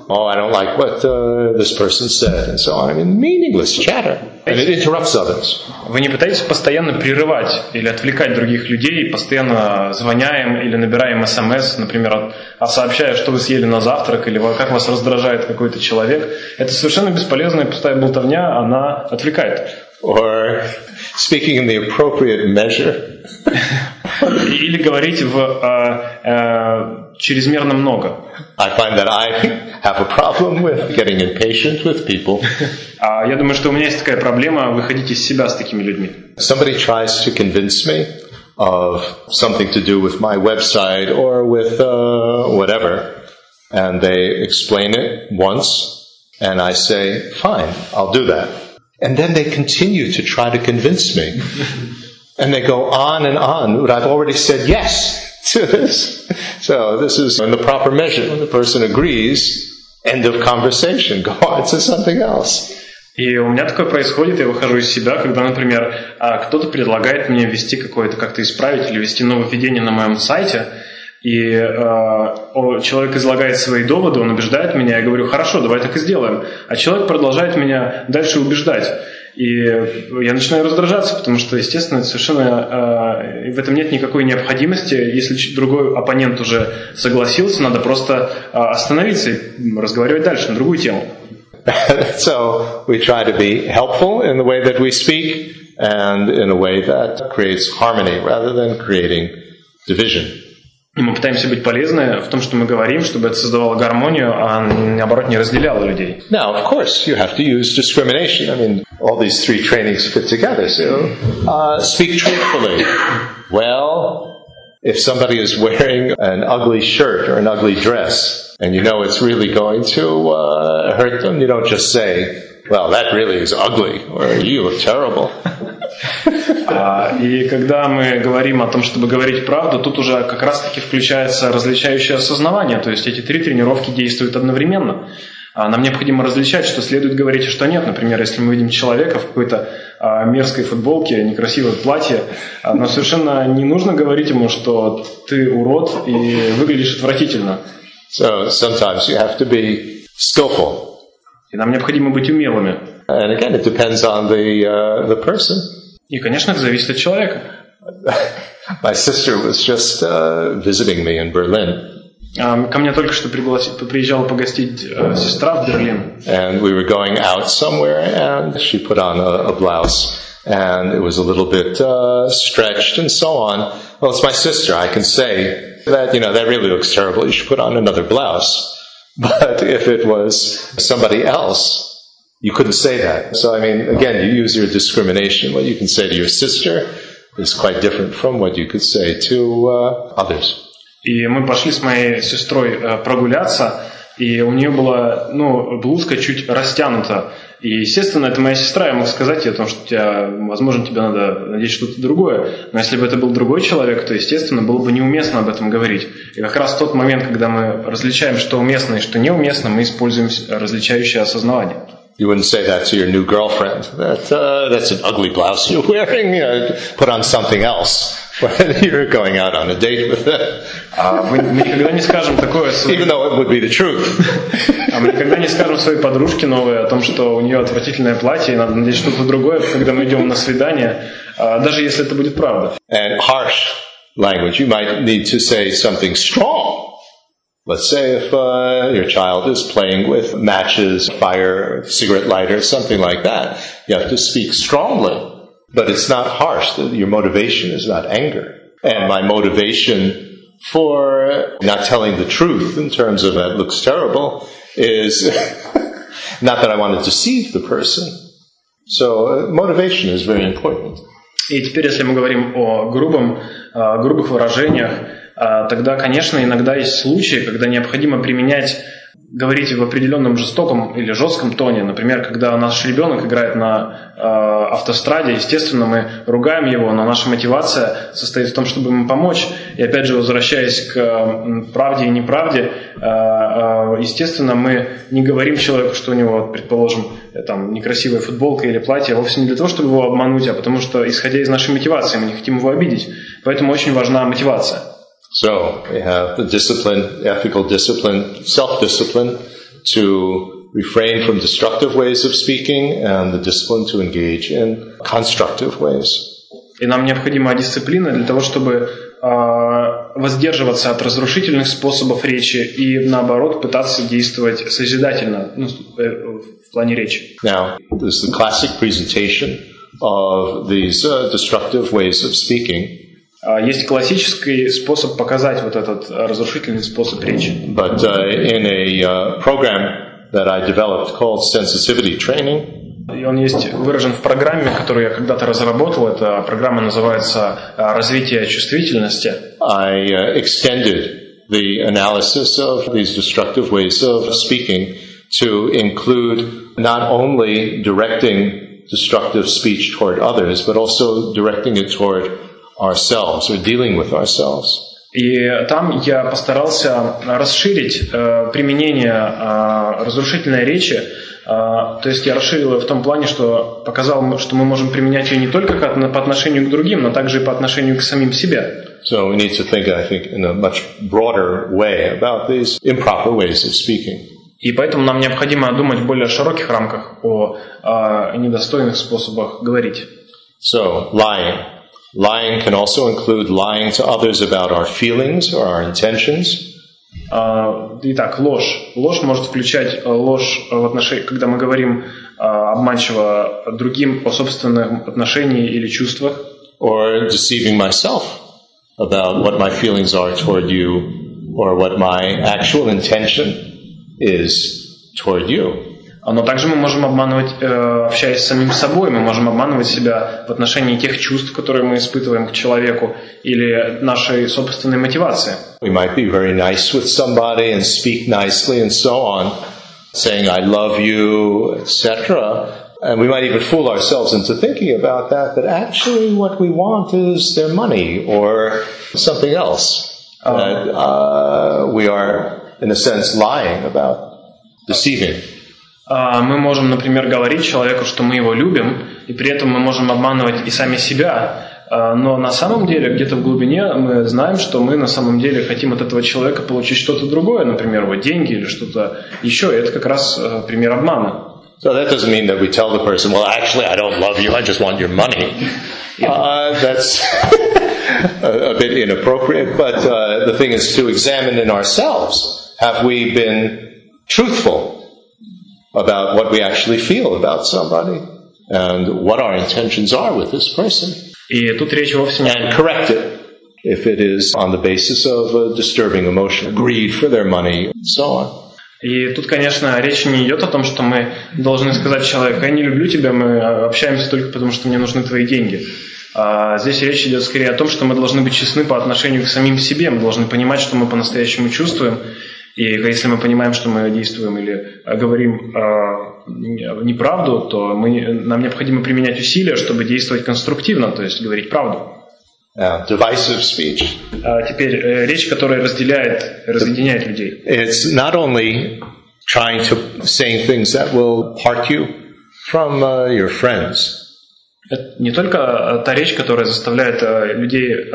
oh, I don't like what uh, this person said and so on. I mean, meaningless chatter. And it interrupts others. Вы не пытаетесь постоянно прерывать или отвлекать других людей, постоянно звоня им или набирая им смс, например, а сообщая, что вы съели на завтрак или как вас раздражает какой-то человек. Это совершенно бесполезная пустая болтовня, она отвлекает. Or speaking in the appropriate measure. Или говорить в э, э, чрезмерно много. I find that I have a problem with getting impatient with people. А я думаю, что у меня есть такая проблема выходить из себя с такими людьми. Somebody tries to convince me of something to do with my website or with uh, whatever, and they explain it once, and I say, fine, I'll do that. And then they continue to try to convince me. And they go on and on, I've already said yes to this. So this is in the proper measure. When the person agrees, end of conversation, go on to something else. И у меня такое происходит, я выхожу из себя, когда, например, а, кто-то предлагает мне ввести какое-то, как-то исправить или ввести нововведение на моем сайте, и э, человек излагает свои доводы, он убеждает меня, я говорю, хорошо, давай так и сделаем. А человек продолжает меня дальше убеждать. И я начинаю раздражаться, потому что, естественно, это совершенно э, в этом нет никакой необходимости. Если другой оппонент уже согласился, надо просто э, остановиться и разговаривать дальше на другую тему. so we try to be helpful in the way that we speak and in a way that creates harmony rather than creating division. И мы пытаемся быть полезны в том, что мы говорим, чтобы это создавало гармонию, а наоборот не разделяло людей. Now, of course, you have to use discrimination. I mean, all these three trainings fit together. So, uh, speak truthfully. Well, if somebody is wearing an ugly shirt or an ugly dress, and you know it's really going to uh, hurt them, you don't just say, "Well, that really is ugly," or "You look terrible." А, И когда мы говорим о том, чтобы говорить правду, тут уже как раз-таки включается различающее осознавание. То есть эти три тренировки действуют одновременно. А Нам необходимо различать, что следует говорить, а что нет. Например, если мы видим человека в какой-то а, мерзкой футболке, некрасивом платье, нам совершенно не нужно говорить ему, что ты урод и выглядишь отвратительно. So sometimes you have to be skillful. И нам необходимо быть умелыми. And again, it depends on the uh, the person. И, конечно, это зависит от человека. My sister was just uh, visiting me in Berlin, А, Ко мне только что пригласи- приезжала погостить э, сестра в Берлин. and we were going out somewhere, and she put on a, a blouse, and it was a little bit uh, stretched and so on. Well, it's my sister. I can say that you know that really looks terrible. You should put on another blouse. But if it was somebody else, you couldn't say that. So I mean, again, you use your discrimination. What you can say to your sister is quite different from what you could say to uh, others. И мы пошли с моей сестрой э, прогуляться, и у нее была, ну, блузка чуть растянута. И, естественно, это моя сестра, я мог сказать ей о том, что тебя, возможно, тебе надо надеть что-то другое. Но если бы это был другой человек, то, естественно, было бы неуместно об этом говорить. И как раз в тот момент, когда мы различаем, что уместно и что неуместно, мы используем различающее осознавание. You wouldn't say that to your new girlfriend. That uh, that's an ugly blouse you're wearing. You know, put on something else. when you're going out on a date with them, А мы, мы никогда не скажем такое своей, even though it would be the truth. а мы никогда не скажем своей подружке новой о том, что у нее отвратительное платье, и надо надеть что-то другое, когда мы идем на свидание, а, даже если это будет правда. and harsh language. You might need to say something strong. Let's say if uh, your child is playing with matches, fire, cigarette lighters, something like that, you have to speak strongly. But it's not harsh. Your motivation is not anger. And my motivation for not telling the truth in terms of that looks terrible is not that I want to deceive the person. So uh, motivation is very important. И теперь, если мы говорим о грубом, а, грубых выражениях, а, тогда, конечно, иногда есть случаи, когда необходимо применять, говорить в определенном жестоком или жестком тоне. Например, когда наш ребенок играет на а, автостраде, естественно, мы ругаем его, но наша мотивация состоит в том, чтобы ему помочь. И опять же, возвращаясь к м, правде и неправде, а, а, естественно, мы не говорим человеку, что у него, предположим, э, там, некрасивая футболка или платье, а вовсе не для того, чтобы его обмануть, а потому что, исходя из нашей мотивации, мы не хотим его обидеть. Поэтому очень важна мотивация. So we have the discipline, the ethical discipline, self-discipline to refrain from destructive ways of speaking and the discipline to engage in constructive ways. И нам необходима дисциплина для того, чтобы а, воздерживаться от разрушительных способов речи и, наоборот, пытаться действовать созидательно ну, э, в плане речи. Now, this is the classic presentation of these uh, destructive ways of speaking, А, Есть классический способ показать вот этот а, разрушительный способ речи. but uh, in a uh, program that I developed called sensitivity training, И он есть выражен в программе, которую я когда-то разработал. Эта программа называется а, «Развитие чувствительности». I uh, extended the analysis of these destructive ways of speaking to include not only directing destructive speech toward others, but also directing it toward ourselves or dealing with ourselves. И там я постарался расширить э, применение э, разрушительной речи. Э, то есть я расширил ее в том плане, что показал, что мы можем применять ее не только на- по отношению к другим, но также и по отношению к самим себе. So we need to think, I think, in a much broader way about these improper ways of speaking. И поэтому нам необходимо думать в более широких рамках о э, недостойных способах говорить. So, lying. Lying can also include lying to others about our feelings or our intentions. А, Итак, ложь. Ложь может включать э, ложь в отношении, когда мы говорим а, обманчиво другим о собственном отношении или чувствах, or deceiving myself about what my feelings are toward you or what my actual intention is toward you. А, но также мы можем обманывать, э, общаясь с самим собой, мы можем обманывать себя в отношении тех чувств, которые мы испытываем к человеку, или нашей собственной мотивации. We might be very nice with somebody and speak nicely and so on, saying I love you, etc. And we might even fool ourselves into thinking about that, that actually what we want is their money or something else. That uh, we are, in a sense, lying about, deceiving. А, Мы можем, например, говорить человеку, что мы его любим, и при этом мы можем обманывать и сами себя. А, Но на самом деле, где-то в глубине мы знаем, что мы на самом деле хотим от этого человека получить что-то другое, например, вот деньги или что-то еще. И это как раз э, пример обмана. So that doesn't mean that we tell the person, well, actually, I don't love you, I just want your money. Uh, that's a bit inappropriate, but uh, the thing is to examine in ourselves have we been truthful about what we actually feel about somebody and what our intentions are with this person И тут речь вовсе не and correct it if it is on the basis of a disturbing emotion, greed for their money, and so on. И тут, конечно, речь не идет о том, что мы должны сказать человеку, я не люблю тебя, мы общаемся только потому, что мне нужны твои деньги. А здесь речь идет скорее о том, что мы должны быть честны по отношению к самим себе, мы должны понимать, что мы по-настоящему чувствуем, и если мы понимаем, что мы действуем или а, говорим а, неправду, то мы, нам необходимо применять усилия, чтобы действовать конструктивно, то есть говорить правду. Now, divisive speech. А теперь э, речь, которая разделяет, разъединяет людей. It's not only trying to saying things that will part you from uh, your friends. Это не только та речь, которая заставляет людей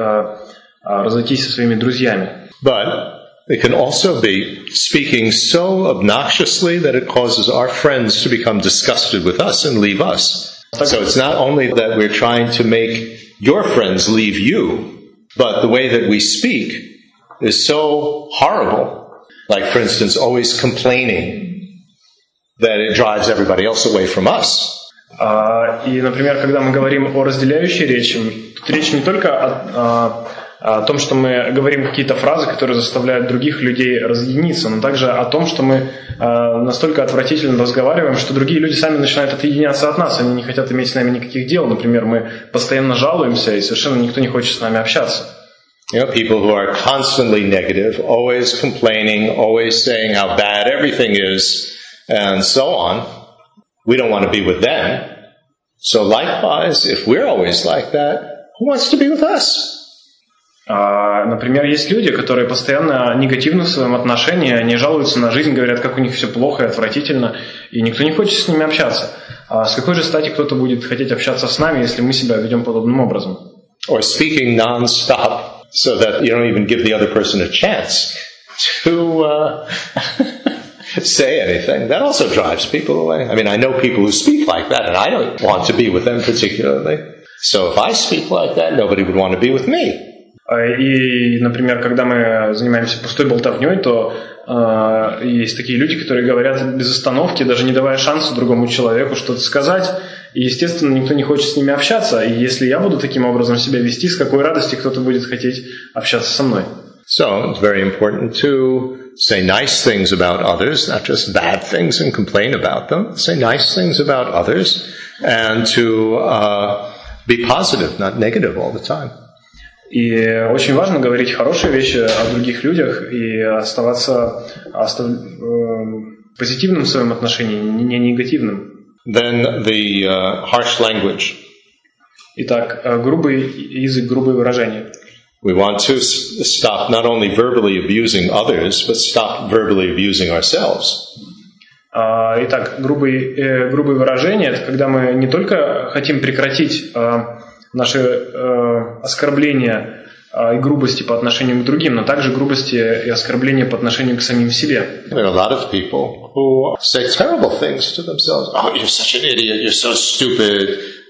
разойтись со своими друзьями. But it can also be speaking so obnoxiously that it causes our friends to become disgusted with us and leave us. So it's not only that we're trying to make your friends leave you, but the way that we speak is so horrible. Like, for instance, always complaining that it drives everybody else away from us. И, например, когда мы говорим о разделяющей речи, тут речь не только о, о том, что мы говорим какие-то фразы, которые заставляют других людей разъединиться, но также о том, что мы настолько отвратительно разговариваем, что другие люди сами начинают отъединяться от нас, они не хотят иметь с нами никаких дел. Например, мы постоянно жалуемся, и совершенно никто не хочет с нами общаться. You know, people who are constantly negative, always complaining, always saying how bad everything is, and so on. We don't want to be with them. So likewise, if we're always like that, who wants to be with us? Например, есть люди, которые постоянно негативны в своем отношении, они жалуются на жизнь, говорят, как у них все плохо и отвратительно, и никто не хочет с ними общаться. А с какой же стати кто-то будет хотеть общаться с нами, если мы себя ведем подобным образом? Or speaking non-stop so that you don't even give the other person a chance to uh, say anything. That also drives people away. I mean, I know people who speak like that, and I don't want to be with them particularly. So if I speak like that, nobody would want to be with me. И, например, когда мы занимаемся пустой болтовней, то э, есть такие люди, которые говорят без остановки, даже не давая шанса другому человеку что-то сказать. И, естественно, никто не хочет с ними общаться. И если я буду таким образом себя вести, с какой радости кто-то будет хотеть общаться со мной. So it's very important to say nice things about others, not just bad things and complain about them. Say nice things about others and to uh, be positive, not negative all the time. И очень важно говорить хорошие вещи о других людях и оставаться остав... позитивным в своем отношении, не негативным. Then the uh, harsh language. Итак, грубый язык, грубые выражения. We want to stop not only verbally abusing others, but stop verbally abusing ourselves. Итак, грубые, грубые выражения – это когда мы не только хотим прекратить наши э, оскорбления э, и грубости по отношению к другим, но также грубости и оскорбления по отношению к самим себе. Oh.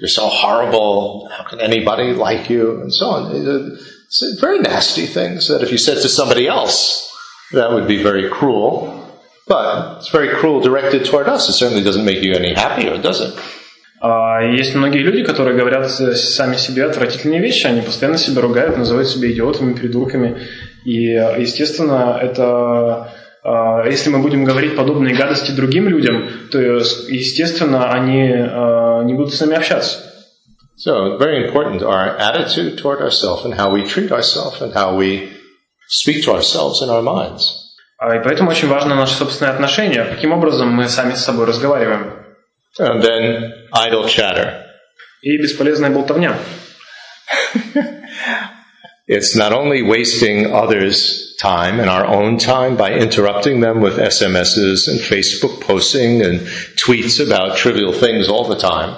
You're so horrible. How can anybody like you? And so on. It's very nasty things that if you said to somebody else, that would be very cruel. But it's very cruel directed toward us. It certainly doesn't make you any happier, does it? Есть многие люди, которые говорят сами себе отвратительные вещи, они постоянно себя ругают, называют себя идиотами, придурками. И, естественно, это если мы будем говорить подобные гадости другим людям, то, естественно, они не будут с нами общаться. So, very important our attitude toward ourselves and how we treat ourselves and how we speak to ourselves in our minds. И поэтому очень важно наше собственное отношение, каким образом мы сами с собой разговариваем. And then idle chatter. И бесполезная болтовня. It's not only wasting others' time and our own time by interrupting them with SMSs and Facebook posting and tweets about trivial things all the time.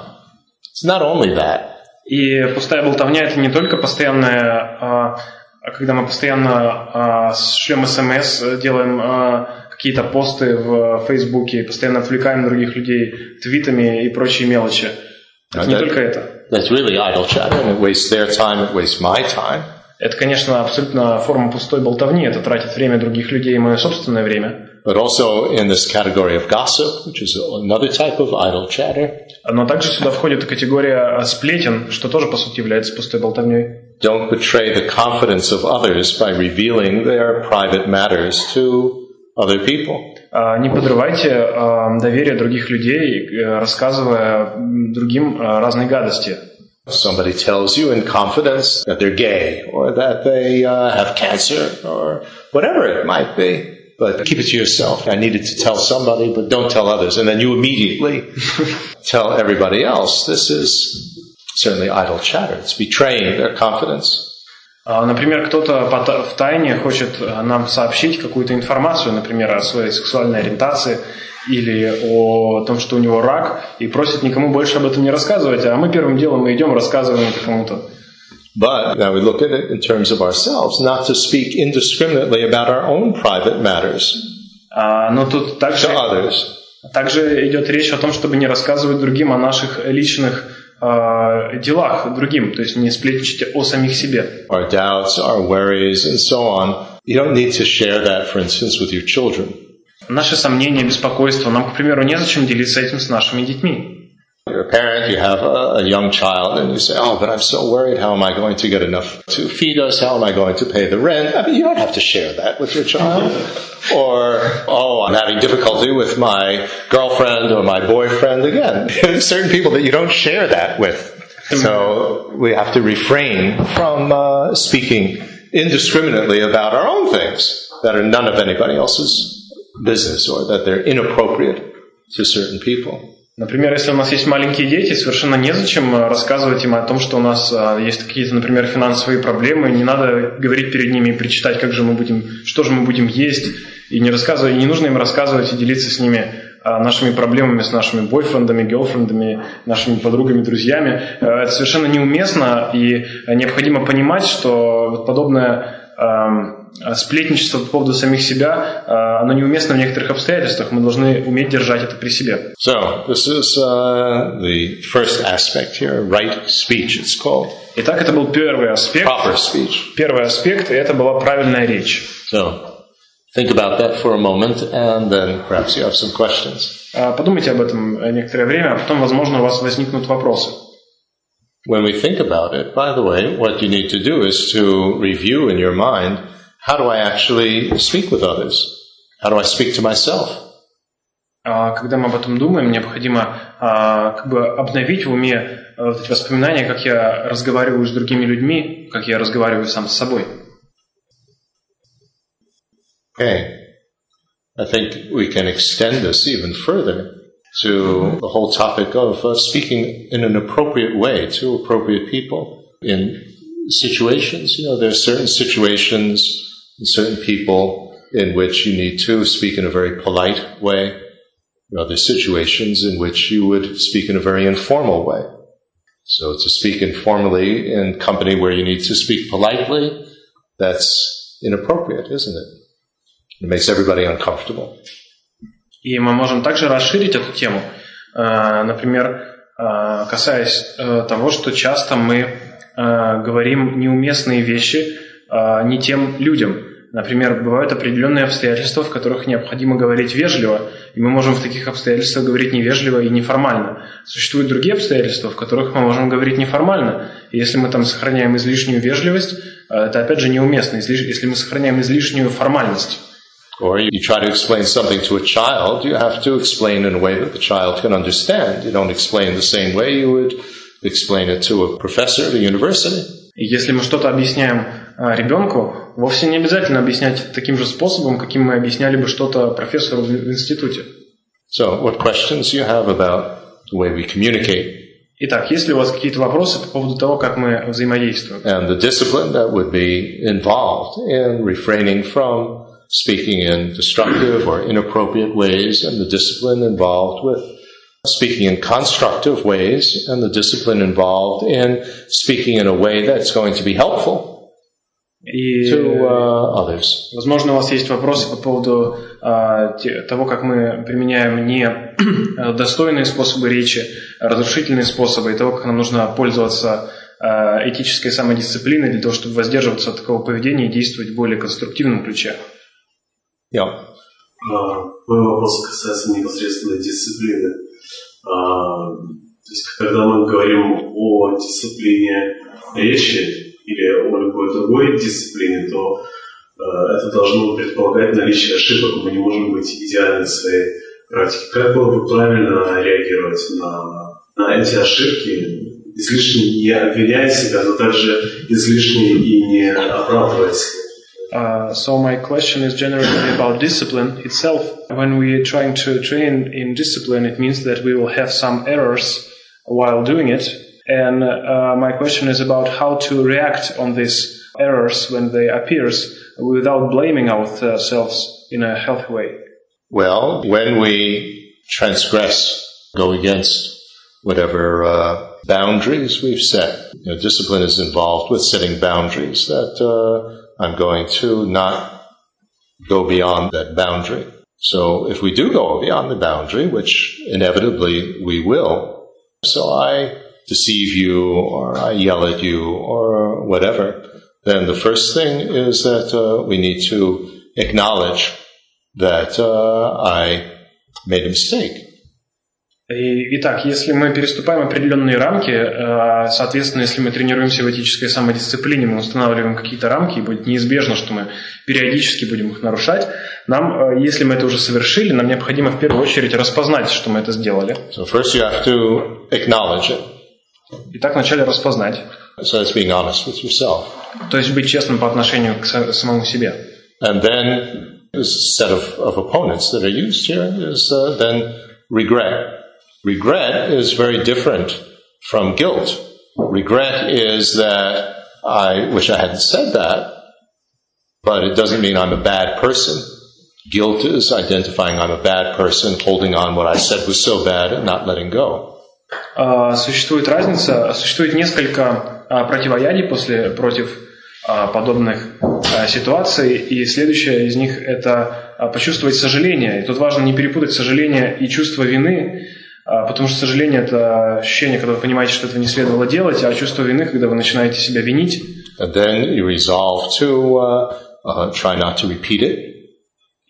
It's not only that. И пустая болтовня это не только постоянная, когда мы постоянно шлем СМС, делаем какие-то посты в Фейсбуке, постоянно отвлекаем других людей твитами и прочие мелочи. Это не только это. That's really idle chatter, and it wastes their time, it wastes my time. Это, конечно, абсолютно форма пустой болтовни, это тратит время других людей и мое собственное время. But also in this category of gossip, which is another type of idle chatter. Но также сюда входит категория сплетен, что тоже, по сути, является пустой болтовней. Don't betray the confidence of others by revealing their private matters to other people. Не подрывайте доверие других людей, рассказывая другим разные гадости. Somebody tells you in confidence that they're gay or that they uh, have cancer or whatever it might be. But keep it to yourself. I needed to tell somebody, but don't tell others. And then you immediately tell everybody else. This is certainly idle chatter. It's betraying their confidence. Например, кто-то в тайне хочет нам сообщить какую-то информацию, например, о своей сексуальной ориентации, или о том, что у него рак, и просит никому больше об этом не рассказывать, а мы первым делом мы идем рассказываем это кому-то. But now we look at it in terms of ourselves, not to speak indiscriminately about our own private matters А, но тут также, также идет речь о том, чтобы не рассказывать другим о наших личных а, делах другим, то есть не сплетничать о самих себе. our doubts, our worries, and so on. You don't need to share that, for instance, with your children. Наши сомнения, беспокойства, нам, к примеру, незачем делиться этим с нашими детьми. You're a parent, you have a, a young child, and you say, Oh, but I'm so worried. How am I going to get enough to feed us? How am I going to pay the rent? I mean, you don't have to share that with your child. Or, Oh, I'm having difficulty with my girlfriend or my boyfriend. Again, there's certain people that you don't share that with. So we have to refrain from uh, speaking indiscriminately about our own things that are none of anybody else's business or that they're inappropriate to certain people. Например, если у нас есть маленькие дети, совершенно незачем э, рассказывать им о том, что у нас э, есть какие-то, например, финансовые проблемы. Не надо говорить перед ними и причитать, как же мы будем, что же мы будем есть. И не рассказывать, не нужно им рассказывать и делиться с ними э, нашими проблемами, с нашими бойфрендами, гелфрендами, нашими подругами, друзьями. Это совершенно неуместно, и необходимо понимать, что подобное эм, сплетничество по поводу самих себя, э, оно неуместно в некоторых обстоятельствах. Мы должны уметь держать это при себе. So this is uh, the first aspect here, right speech. It's called Итак, это был первый аспект. proper speech. Первый аспект, и это была правильная речь. So think about that for a moment, and then perhaps you have some questions. А, Подумайте об этом э, некоторое время, а потом, возможно, у вас возникнут вопросы. When we think about it, by the way, what you need to do is to review in your mind how do I actually speak with others? How do I speak to myself? А, Когда мы об этом думаем, необходимо а, как бы обновить в уме э, вот эти воспоминания, как я разговариваю с другими людьми, как я разговариваю сам с собой. Okay. I think we can extend this even further to the whole topic of uh, speaking in an appropriate way to appropriate people in situations. You know, there are certain situations and certain people in which you need to speak in a very polite way. There are other situations in which you would speak in a very informal way. So to speak informally in company where you need to speak politely, that's inappropriate, isn't it? It makes everybody uncomfortable. И мы можем также расширить эту тему, Э, например, э, касаясь э, того, что часто мы э, говорим неуместные вещи э, не тем людям. Например, бывают определенные обстоятельства, в которых необходимо говорить вежливо, и мы можем в таких обстоятельствах говорить невежливо и неформально. Существуют другие обстоятельства, в которых мы можем говорить неформально. И если мы там сохраняем излишнюю вежливость, э, это опять же неуместно, если мы сохраняем излишнюю формальность. Or you try to explain something to a child, you have to explain in a way that the child can understand. You don't explain the same way you would explain it to a professor at a university. Если мы что-то объясняем ребенку, вовсе не обязательно объяснять таким же способом, каким мы объясняли бы что-то профессору в институте. So, what questions you have about the way we communicate Итак, есть ли у вас какие-то вопросы по поводу того, как мы взаимодействуем? and the discipline that would be involved in refraining from speaking in destructive or inappropriate ways and the discipline involved with speaking in constructive ways and the discipline involved in speaking in a way that's going to be helpful И, to uh, others. возможно, у вас есть вопросы по поводу те- того, как мы применяем не э, достойные способы речи, а разрушительные способы, и того, как нам нужно пользоваться а, этической самодисциплиной для того, чтобы воздерживаться от такого поведения и действовать в более конструктивном ключе. Yeah. А, Мой вопрос касается непосредственно дисциплины. А, То есть, когда мы говорим о дисциплине речи или о любой другой дисциплине, то а, это должно предполагать наличие ошибок. Мы не можем быть идеальны в своей практике. Как было бы правильно реагировать на, на эти ошибки, излишне не обвиняя себя, но также излишне и не оправдывая себя? Uh, so my question is generally about discipline itself. When we are trying to train in discipline, it means that we will have some errors while doing it. And uh, my question is about how to react on these errors when they appears without blaming ourselves in a healthy way. Well, when we transgress, go against whatever uh, boundaries we've set, you know, discipline is involved with setting boundaries that uh, I'm going to not go beyond that boundary. So if we do go beyond the boundary, which inevitably we will, so I deceive you or I yell at you or whatever, then the first thing is that uh, we need to acknowledge that uh, I made a mistake. Итак, если мы переступаем определенные рамки, э, соответственно, если мы тренируемся в этической самодисциплине, мы устанавливаем какие-то рамки, и будет неизбежно, что мы периодически будем их нарушать, нам, э, если мы это уже совершили, нам необходимо в первую очередь распознать, что мы это сделали. So first you have to acknowledge it. Итак, вначале распознать. So that's being honest with yourself. То есть быть честным по отношению к самому себе. And then this set of, of opponents that are used here is uh, then regret. Regret is very different from guilt. Regret is that I wish I hadn't said that, but it doesn't mean I'm a bad person. Guilt is identifying I'm a bad person, holding on what I said was so bad and not letting go. Существует разница, существует несколько противоядий после, против подобных ситуаций, и следующее из них это почувствовать сожаление. И тут важно не перепутать сожаление и чувство вины, Потому что сожаление – это ощущение, когда вы понимаете, что этого не следовало делать, а чувство вины, когда вы начинаете себя винить. And then you resolve to uh, uh, try not to repeat it.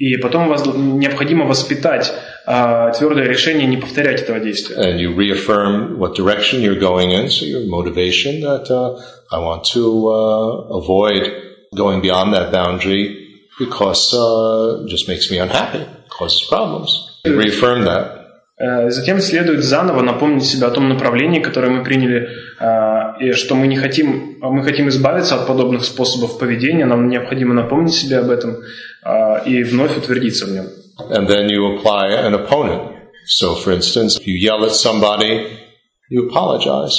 И потом вас необходимо воспитать uh, твердое решение не повторять этого действия. And you reaffirm what direction you're going in, so your motivation that uh, I want to uh, avoid going beyond that boundary because uh, it just makes me unhappy, causes problems. You reaffirm that. Э, затем следует заново напомнить себе о том направлении, которое мы приняли, э, и что мы не хотим, мы хотим избавиться от подобных способов поведения, нам необходимо напомнить себе об этом э, и вновь утвердиться в нем. And then you apply an opponent. So, for instance, if you yell at somebody, you apologize.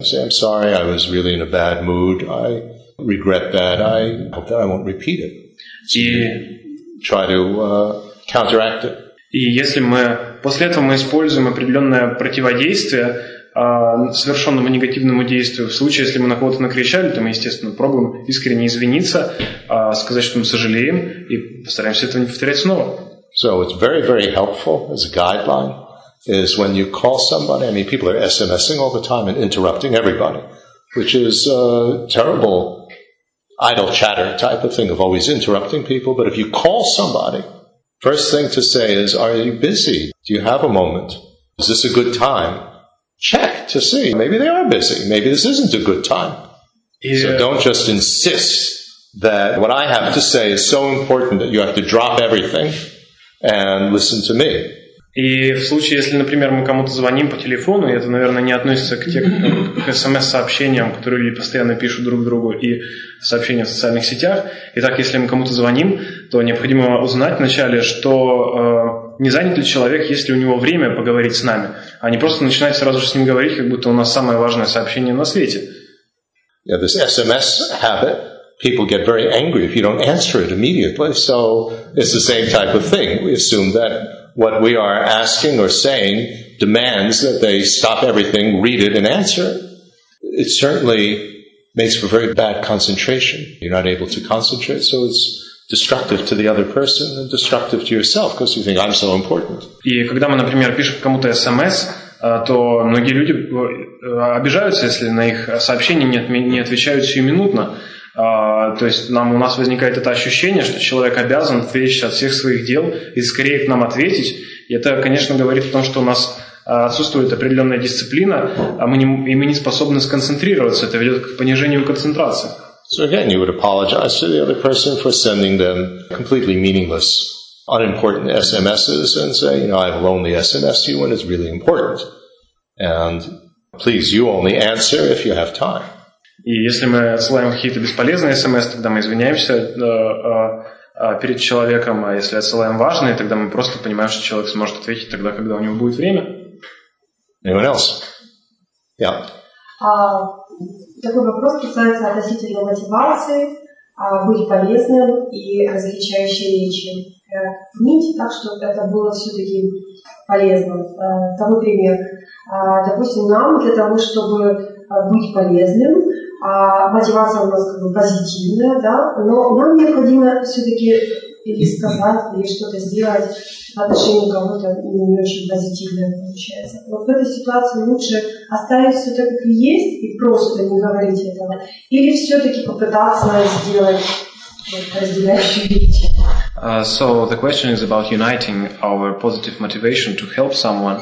You say, I'm sorry, I was really in a bad mood. I regret that. I hope that I won't repeat it. So и... Try to uh, counteract it. И если мы после этого мы используем определенное противодействие э, совершенному негативному действию, в случае, если мы на кого-то накричали, то мы, естественно, пробуем искренне извиниться, э, сказать, что мы сожалеем, и постараемся этого не повторять снова. So it's very, very helpful as a guideline is when you call somebody, I mean, people are SMSing all the time and interrupting everybody, which is a terrible idle chatter type of thing of always interrupting people. But if you call somebody, First thing to say is, are you busy? Do you have a moment? Is this a good time? Check to see. Maybe they are busy. Maybe this isn't a good time. Yeah. So don't just insist that what I have to say is so important that you have to drop everything and listen to me. И в случае, если, например, мы кому-то звоним по телефону, и это, наверное, не относится к, тем, к смс-сообщениям, которые люди постоянно пишут друг другу, и сообщения в социальных сетях. И так, если мы кому-то звоним, то необходимо узнать вначале, что э, не занят ли человек, есть ли у него время поговорить с нами, а не просто начинать сразу же с ним говорить, как будто у нас самое важное сообщение на свете. Yeah, this SMS habit, people get very angry if you don't answer it immediately. So it's the same type of thing. We assume that what we are asking or saying demands that they stop everything, read it, and answer. It certainly makes for very bad concentration. You're not able to concentrate, so it's destructive to the other person and destructive to yourself because you think I'm so important. И когда мы, например, пишем кому-то СМС, то многие люди обижаются, если на их сообщения не отвечают сиюминутно. То есть нам, у нас возникает это ощущение, что человек обязан отвлечься от всех своих дел и скорее к нам ответить. И это, конечно, говорит о том, что у нас отсутствует определенная дисциплина, а мы не, и мы не способны сконцентрироваться. Это ведет к понижению концентрации. So again, you would apologize to the other person for sending them completely meaningless, unimportant SMSs and say, you know, I will only SMS you when it's really important. And please, you only answer if you have time. И если мы отсылаем какие-то бесполезные смс, тогда мы извиняемся э, э, перед человеком, а если отсылаем важные, тогда мы просто понимаем, что человек сможет ответить тогда, когда у него будет время. Anyone else? Yeah. А, такой вопрос касается относительно мотивации, а, быть полезным и различающей речи. как нить, так, чтобы это было все-таки полезно. Э, Тому пример. А, Допустим, нам для того, чтобы э, быть полезным, а мотивация у нас как бы позитивная, да, но нам необходимо все-таки или сказать, или что-то сделать в отношении кого-то не очень позитивное получается. Вот в этой ситуации лучше оставить все так, как есть, и просто не говорить этого, или все-таки попытаться сделать вот, разделяющую вещь. Uh, so the question is about uniting our positive motivation to help someone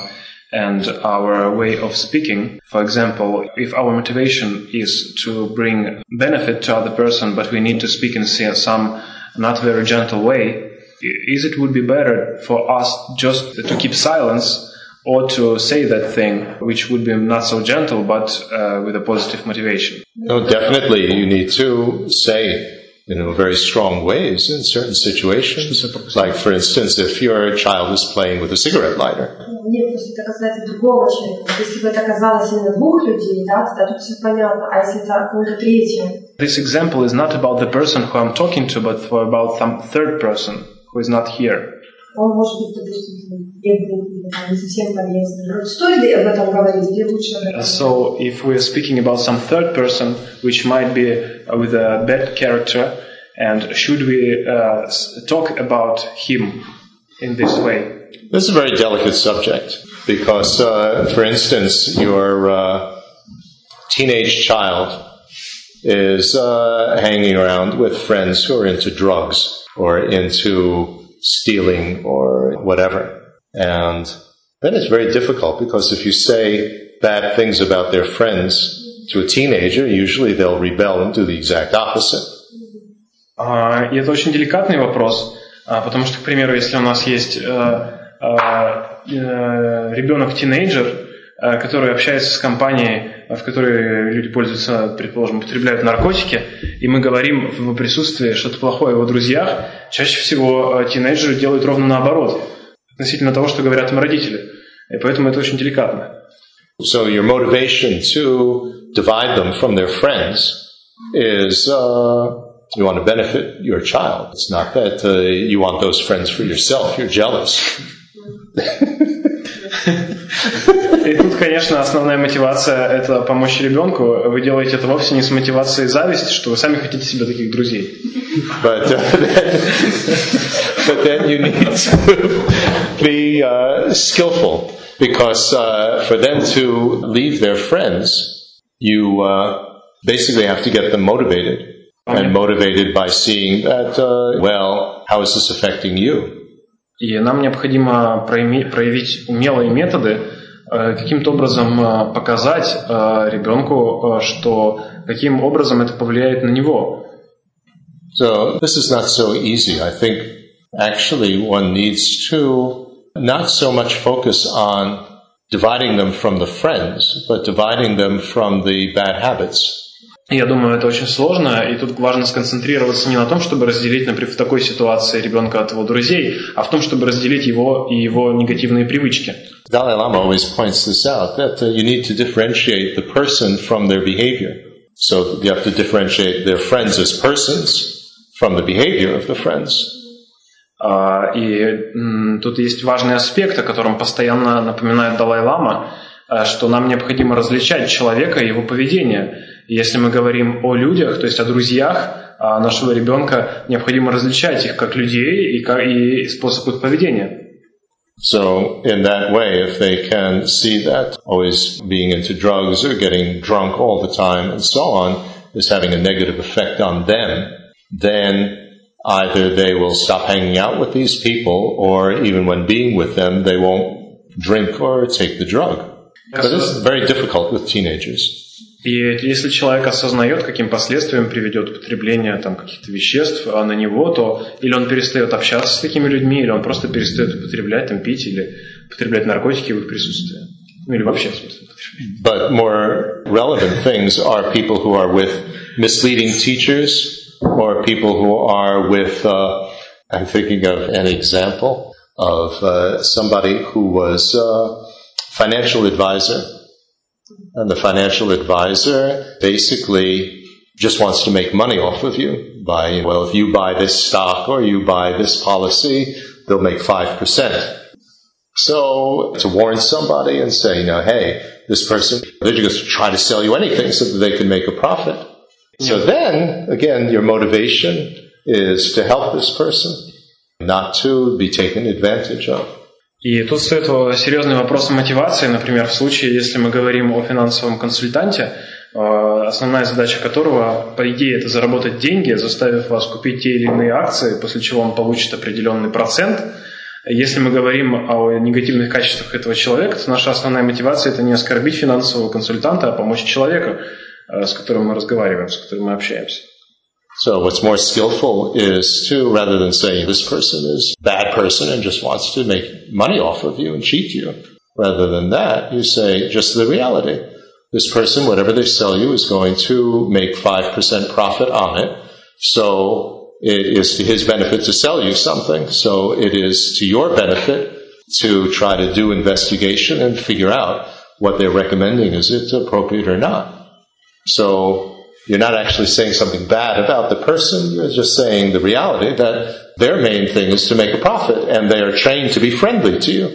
and our way of speaking. For example, if our motivation is to bring benefit to other person, but we need to speak in some not very gentle way, is it would be better for us just to keep silence or to say that thing which would be not so gentle but uh, with a positive motivation? No, definitely you need to say in you know, very strong ways in certain situations. Like, for instance, if your child is playing with a cigarette lighter. Нет, если это касается другого человека, если бы это казалось именно двух людей, да, тогда тут все понятно. А если это кому-то третьему? This example is not about the person who I'm talking to, but for about some third person who is not here. Он может быть, допустим, бедный или там, не совсем полезный. Стоит ли об этом говорить или лучше об этом? So, if we are speaking about some third person, which might be uh, with a bad character, and should we uh, s- talk about him in this way? This is a very delicate subject because, uh, for instance, your uh, teenage child is uh, hanging around with friends who are into drugs or into stealing or whatever. And then it's very difficult because if you say bad things about their friends to a teenager, usually they'll rebel and do the exact opposite. А, И это очень деликатный вопрос, а, потому что, к примеру, если у нас есть э, э, э, ребенок-тинейджер, э, который общается с компанией, в которой люди пользуются, предположим, употребляют наркотики, и мы говорим в его присутствии что-то плохое о его друзьях, чаще всего э, тинейджеры делают ровно наоборот, относительно того, что говорят им родители. И поэтому это очень деликатно. So your motivation to divide them from their friends is uh, you want to benefit your child. It's not that uh, you want those friends for yourself. You're jealous. И тут, конечно, основная мотивация – это помочь ребенку. Вы делаете это вовсе не с мотивацией зависти, что вы сами хотите себе таких друзей. But, uh, but then you need to be uh, skillful because uh, for them to leave their friends, you uh, basically have to get them motivated. And motivated by seeing that, uh, well, how is this affecting you? И нам необходимо проявить умелые методы, э, каким-то образом э, показать э, ребенку, э, что каким образом это повлияет на него. So this is not so easy. I think actually one needs to not so much focus on dividing them from the friends, but dividing them from the bad habits. Я думаю, это очень сложно, и тут важно сконцентрироваться не на том, чтобы разделить, например, в такой ситуации ребенка от его друзей, а в том, чтобы разделить его и его негативные привычки. Dalai Lama always points this out that uh, you need to differentiate the person from their behavior. So you have to differentiate their friends as persons from the behavior of the friends. А, И м, тут есть важный аспект, о котором постоянно напоминает Далай-Лама, а, что нам необходимо различать человека и его поведение. И если мы говорим о людях, то есть о друзьях а, нашего ребенка, необходимо различать их как людей и, как, и способ их поведения. So in that way, if they can see that always being into drugs or getting drunk all the time and so on is having a negative effect on them, then either they will stop hanging out with these people or even when being with them, they won't drink or take the drug. But it's very difficult with teenagers. И если человек осознает, каким последствиям приведет употребление там, каких-то веществ а на него, то или он перестает общаться с такими людьми, или он просто перестает употреблять, там, пить или употреблять наркотики в их присутствии. Ну или вообще, в смысле, употреблять. But more relevant things are people who are with misleading teachers or people who are with, uh, I'm thinking of an example of uh, somebody who was a financial advisor. And the financial advisor basically just wants to make money off of you by, well, if you buy this stock or you buy this policy, they'll make 5%. So to warn somebody and say, you know, hey, this person, they're just trying to sell you anything so that they can make a profit. So then, again, your motivation is to help this person, not to be taken advantage of. И тут стоит серьезный вопрос мотивации, например, в случае, если мы говорим о финансовом консультанте, основная задача которого, по идее, это заработать деньги, заставив вас купить те или иные акции, после чего он получит определенный процент. Если мы говорим о негативных качествах этого человека, то наша основная мотивация – это не оскорбить финансового консультанта, а помочь человеку, с которым мы разговариваем, с которым мы общаемся. So what's more skillful is to, rather than saying this person is bad person and just wants to make money off of you and cheat you, rather than that, you say just the reality. This person, whatever they sell you, is going to make 5% profit on it. So it is to his benefit to sell you something. So it is to your benefit to try to do investigation and figure out what they're recommending. Is it appropriate or not? So you're not actually saying something bad about the person, you're just saying the reality that their main thing is to make a profit and they are trained to be friendly to you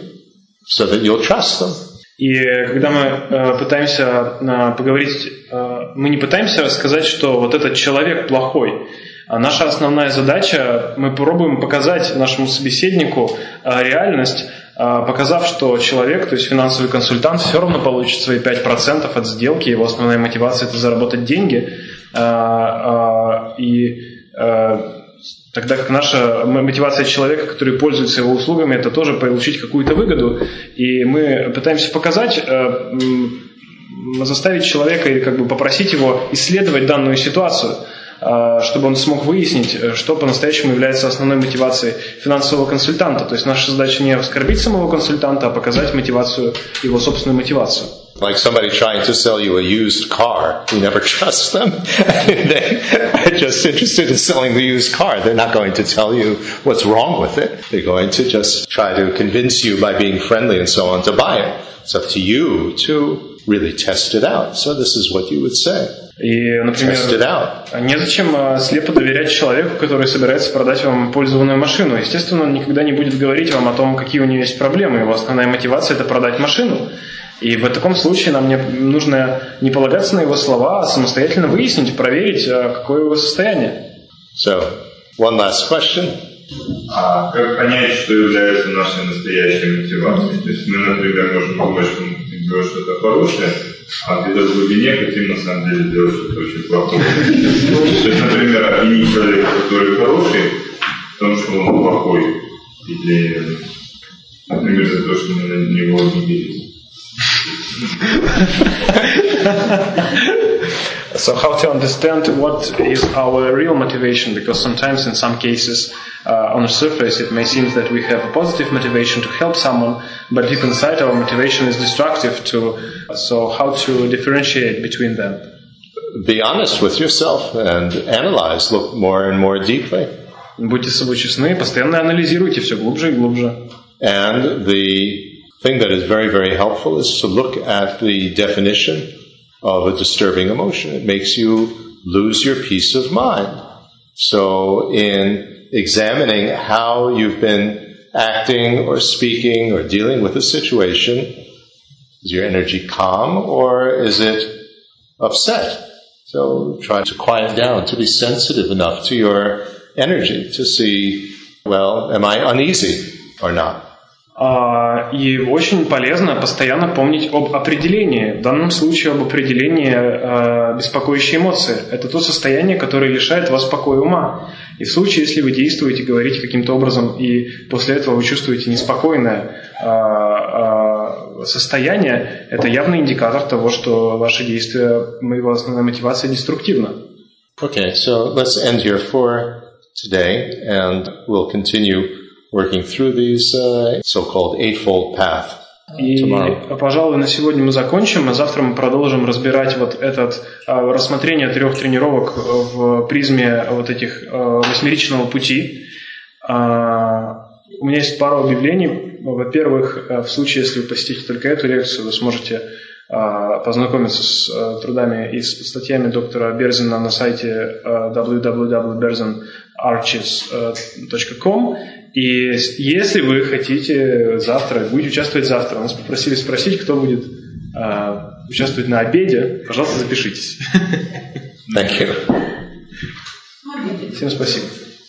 so that you'll trust them. И когда мы э, пытаемся э, поговорить, э, мы не пытаемся сказать, что вот этот человек плохой. А наша основная задача, мы пробуем показать нашему собеседнику э, реальность, э, показав, что человек, то есть финансовый консультант, все равно получит свои 5% от сделки, его основная мотивация – это заработать деньги. Э, и Тогда как наша мотивация человека, который пользуется его услугами, это тоже получить какую-то выгоду. И мы пытаемся показать, заставить человека или как бы попросить его исследовать данную ситуацию – чтобы он смог выяснить, что по-настоящему является основной мотивацией финансового консультанта. То есть наша задача не оскорбить самого консультанта, а показать мотивацию, его собственную мотивацию. Like somebody trying to sell you a used car, you never trust them. They're just interested in selling the used car. They're not going to tell you what's wrong with it. They're going to just try to convince you by being friendly and so on to buy it. It's up to you to really test it out. So this is what you would say. И, например, незачем а, слепо доверять человеку, который собирается продать вам пользованную машину. Естественно, он никогда не будет говорить вам о том, какие у него есть проблемы. Его основная мотивация – это продать машину. И в таком случае нам не, нужно не полагаться на его слова, а самостоятельно выяснить, проверить, а, какое его состояние. So, one last question. А как понять, что является нашей настоящей мотивацией? То есть мы, например, можем думать, что мы делаем что-то хорошее, а где-то в глубине хотим на самом деле делать что-то очень плохое. То есть, например, обвинить человека, который хороший, в том, что он плохой. Или, например, за то, что мы на него обиделись. So how to understand what is our real motivation? Because sometimes in some cases, uh, on the surface, it may seem that we have a positive motivation to help someone, but deep inside our motivation is destructive to, so how to differentiate between them? Be honest with yourself and analyze, look more and more deeply. Будьте собой честны, постоянно анализируйте все глубже и глубже. And the thing that is very, very helpful is to look at the definition of a disturbing emotion. It makes you lose your peace of mind. So in examining how you've been acting or speaking or dealing with a situation, is your energy calm or is it upset? So try to quiet down, to be sensitive enough to your energy to see, well, am I uneasy or not? А, и очень полезно постоянно помнить об определении. В данном случае об определении а, беспокоящей эмоции. Это то состояние, которое лишает вас покоя ума. И в случае, если вы действуете, говорите каким-то образом, и после этого вы чувствуете неспокойное а, состояние, это явный индикатор того, что ваши действия, его основная мотивация деструктивна. Okay, so let's end here for today, and we'll continue working through these uh, so-called eightfold path. И, пожалуй, на сегодня мы закончим, а завтра мы продолжим разбирать вот этот а, рассмотрение трех тренировок в призме вот этих а, восьмеричного пути. А, у меня есть пару объявлений. Во-первых, в случае, если вы посетите только эту лекцию, вы сможете познакомиться с трудами и с статьями доктора Берзина на сайте www.berzin.arches.com и если вы хотите завтра, будете участвовать завтра, нас попросили спросить, кто будет участвовать на обеде, пожалуйста, запишитесь. Thank you. Всем спасибо.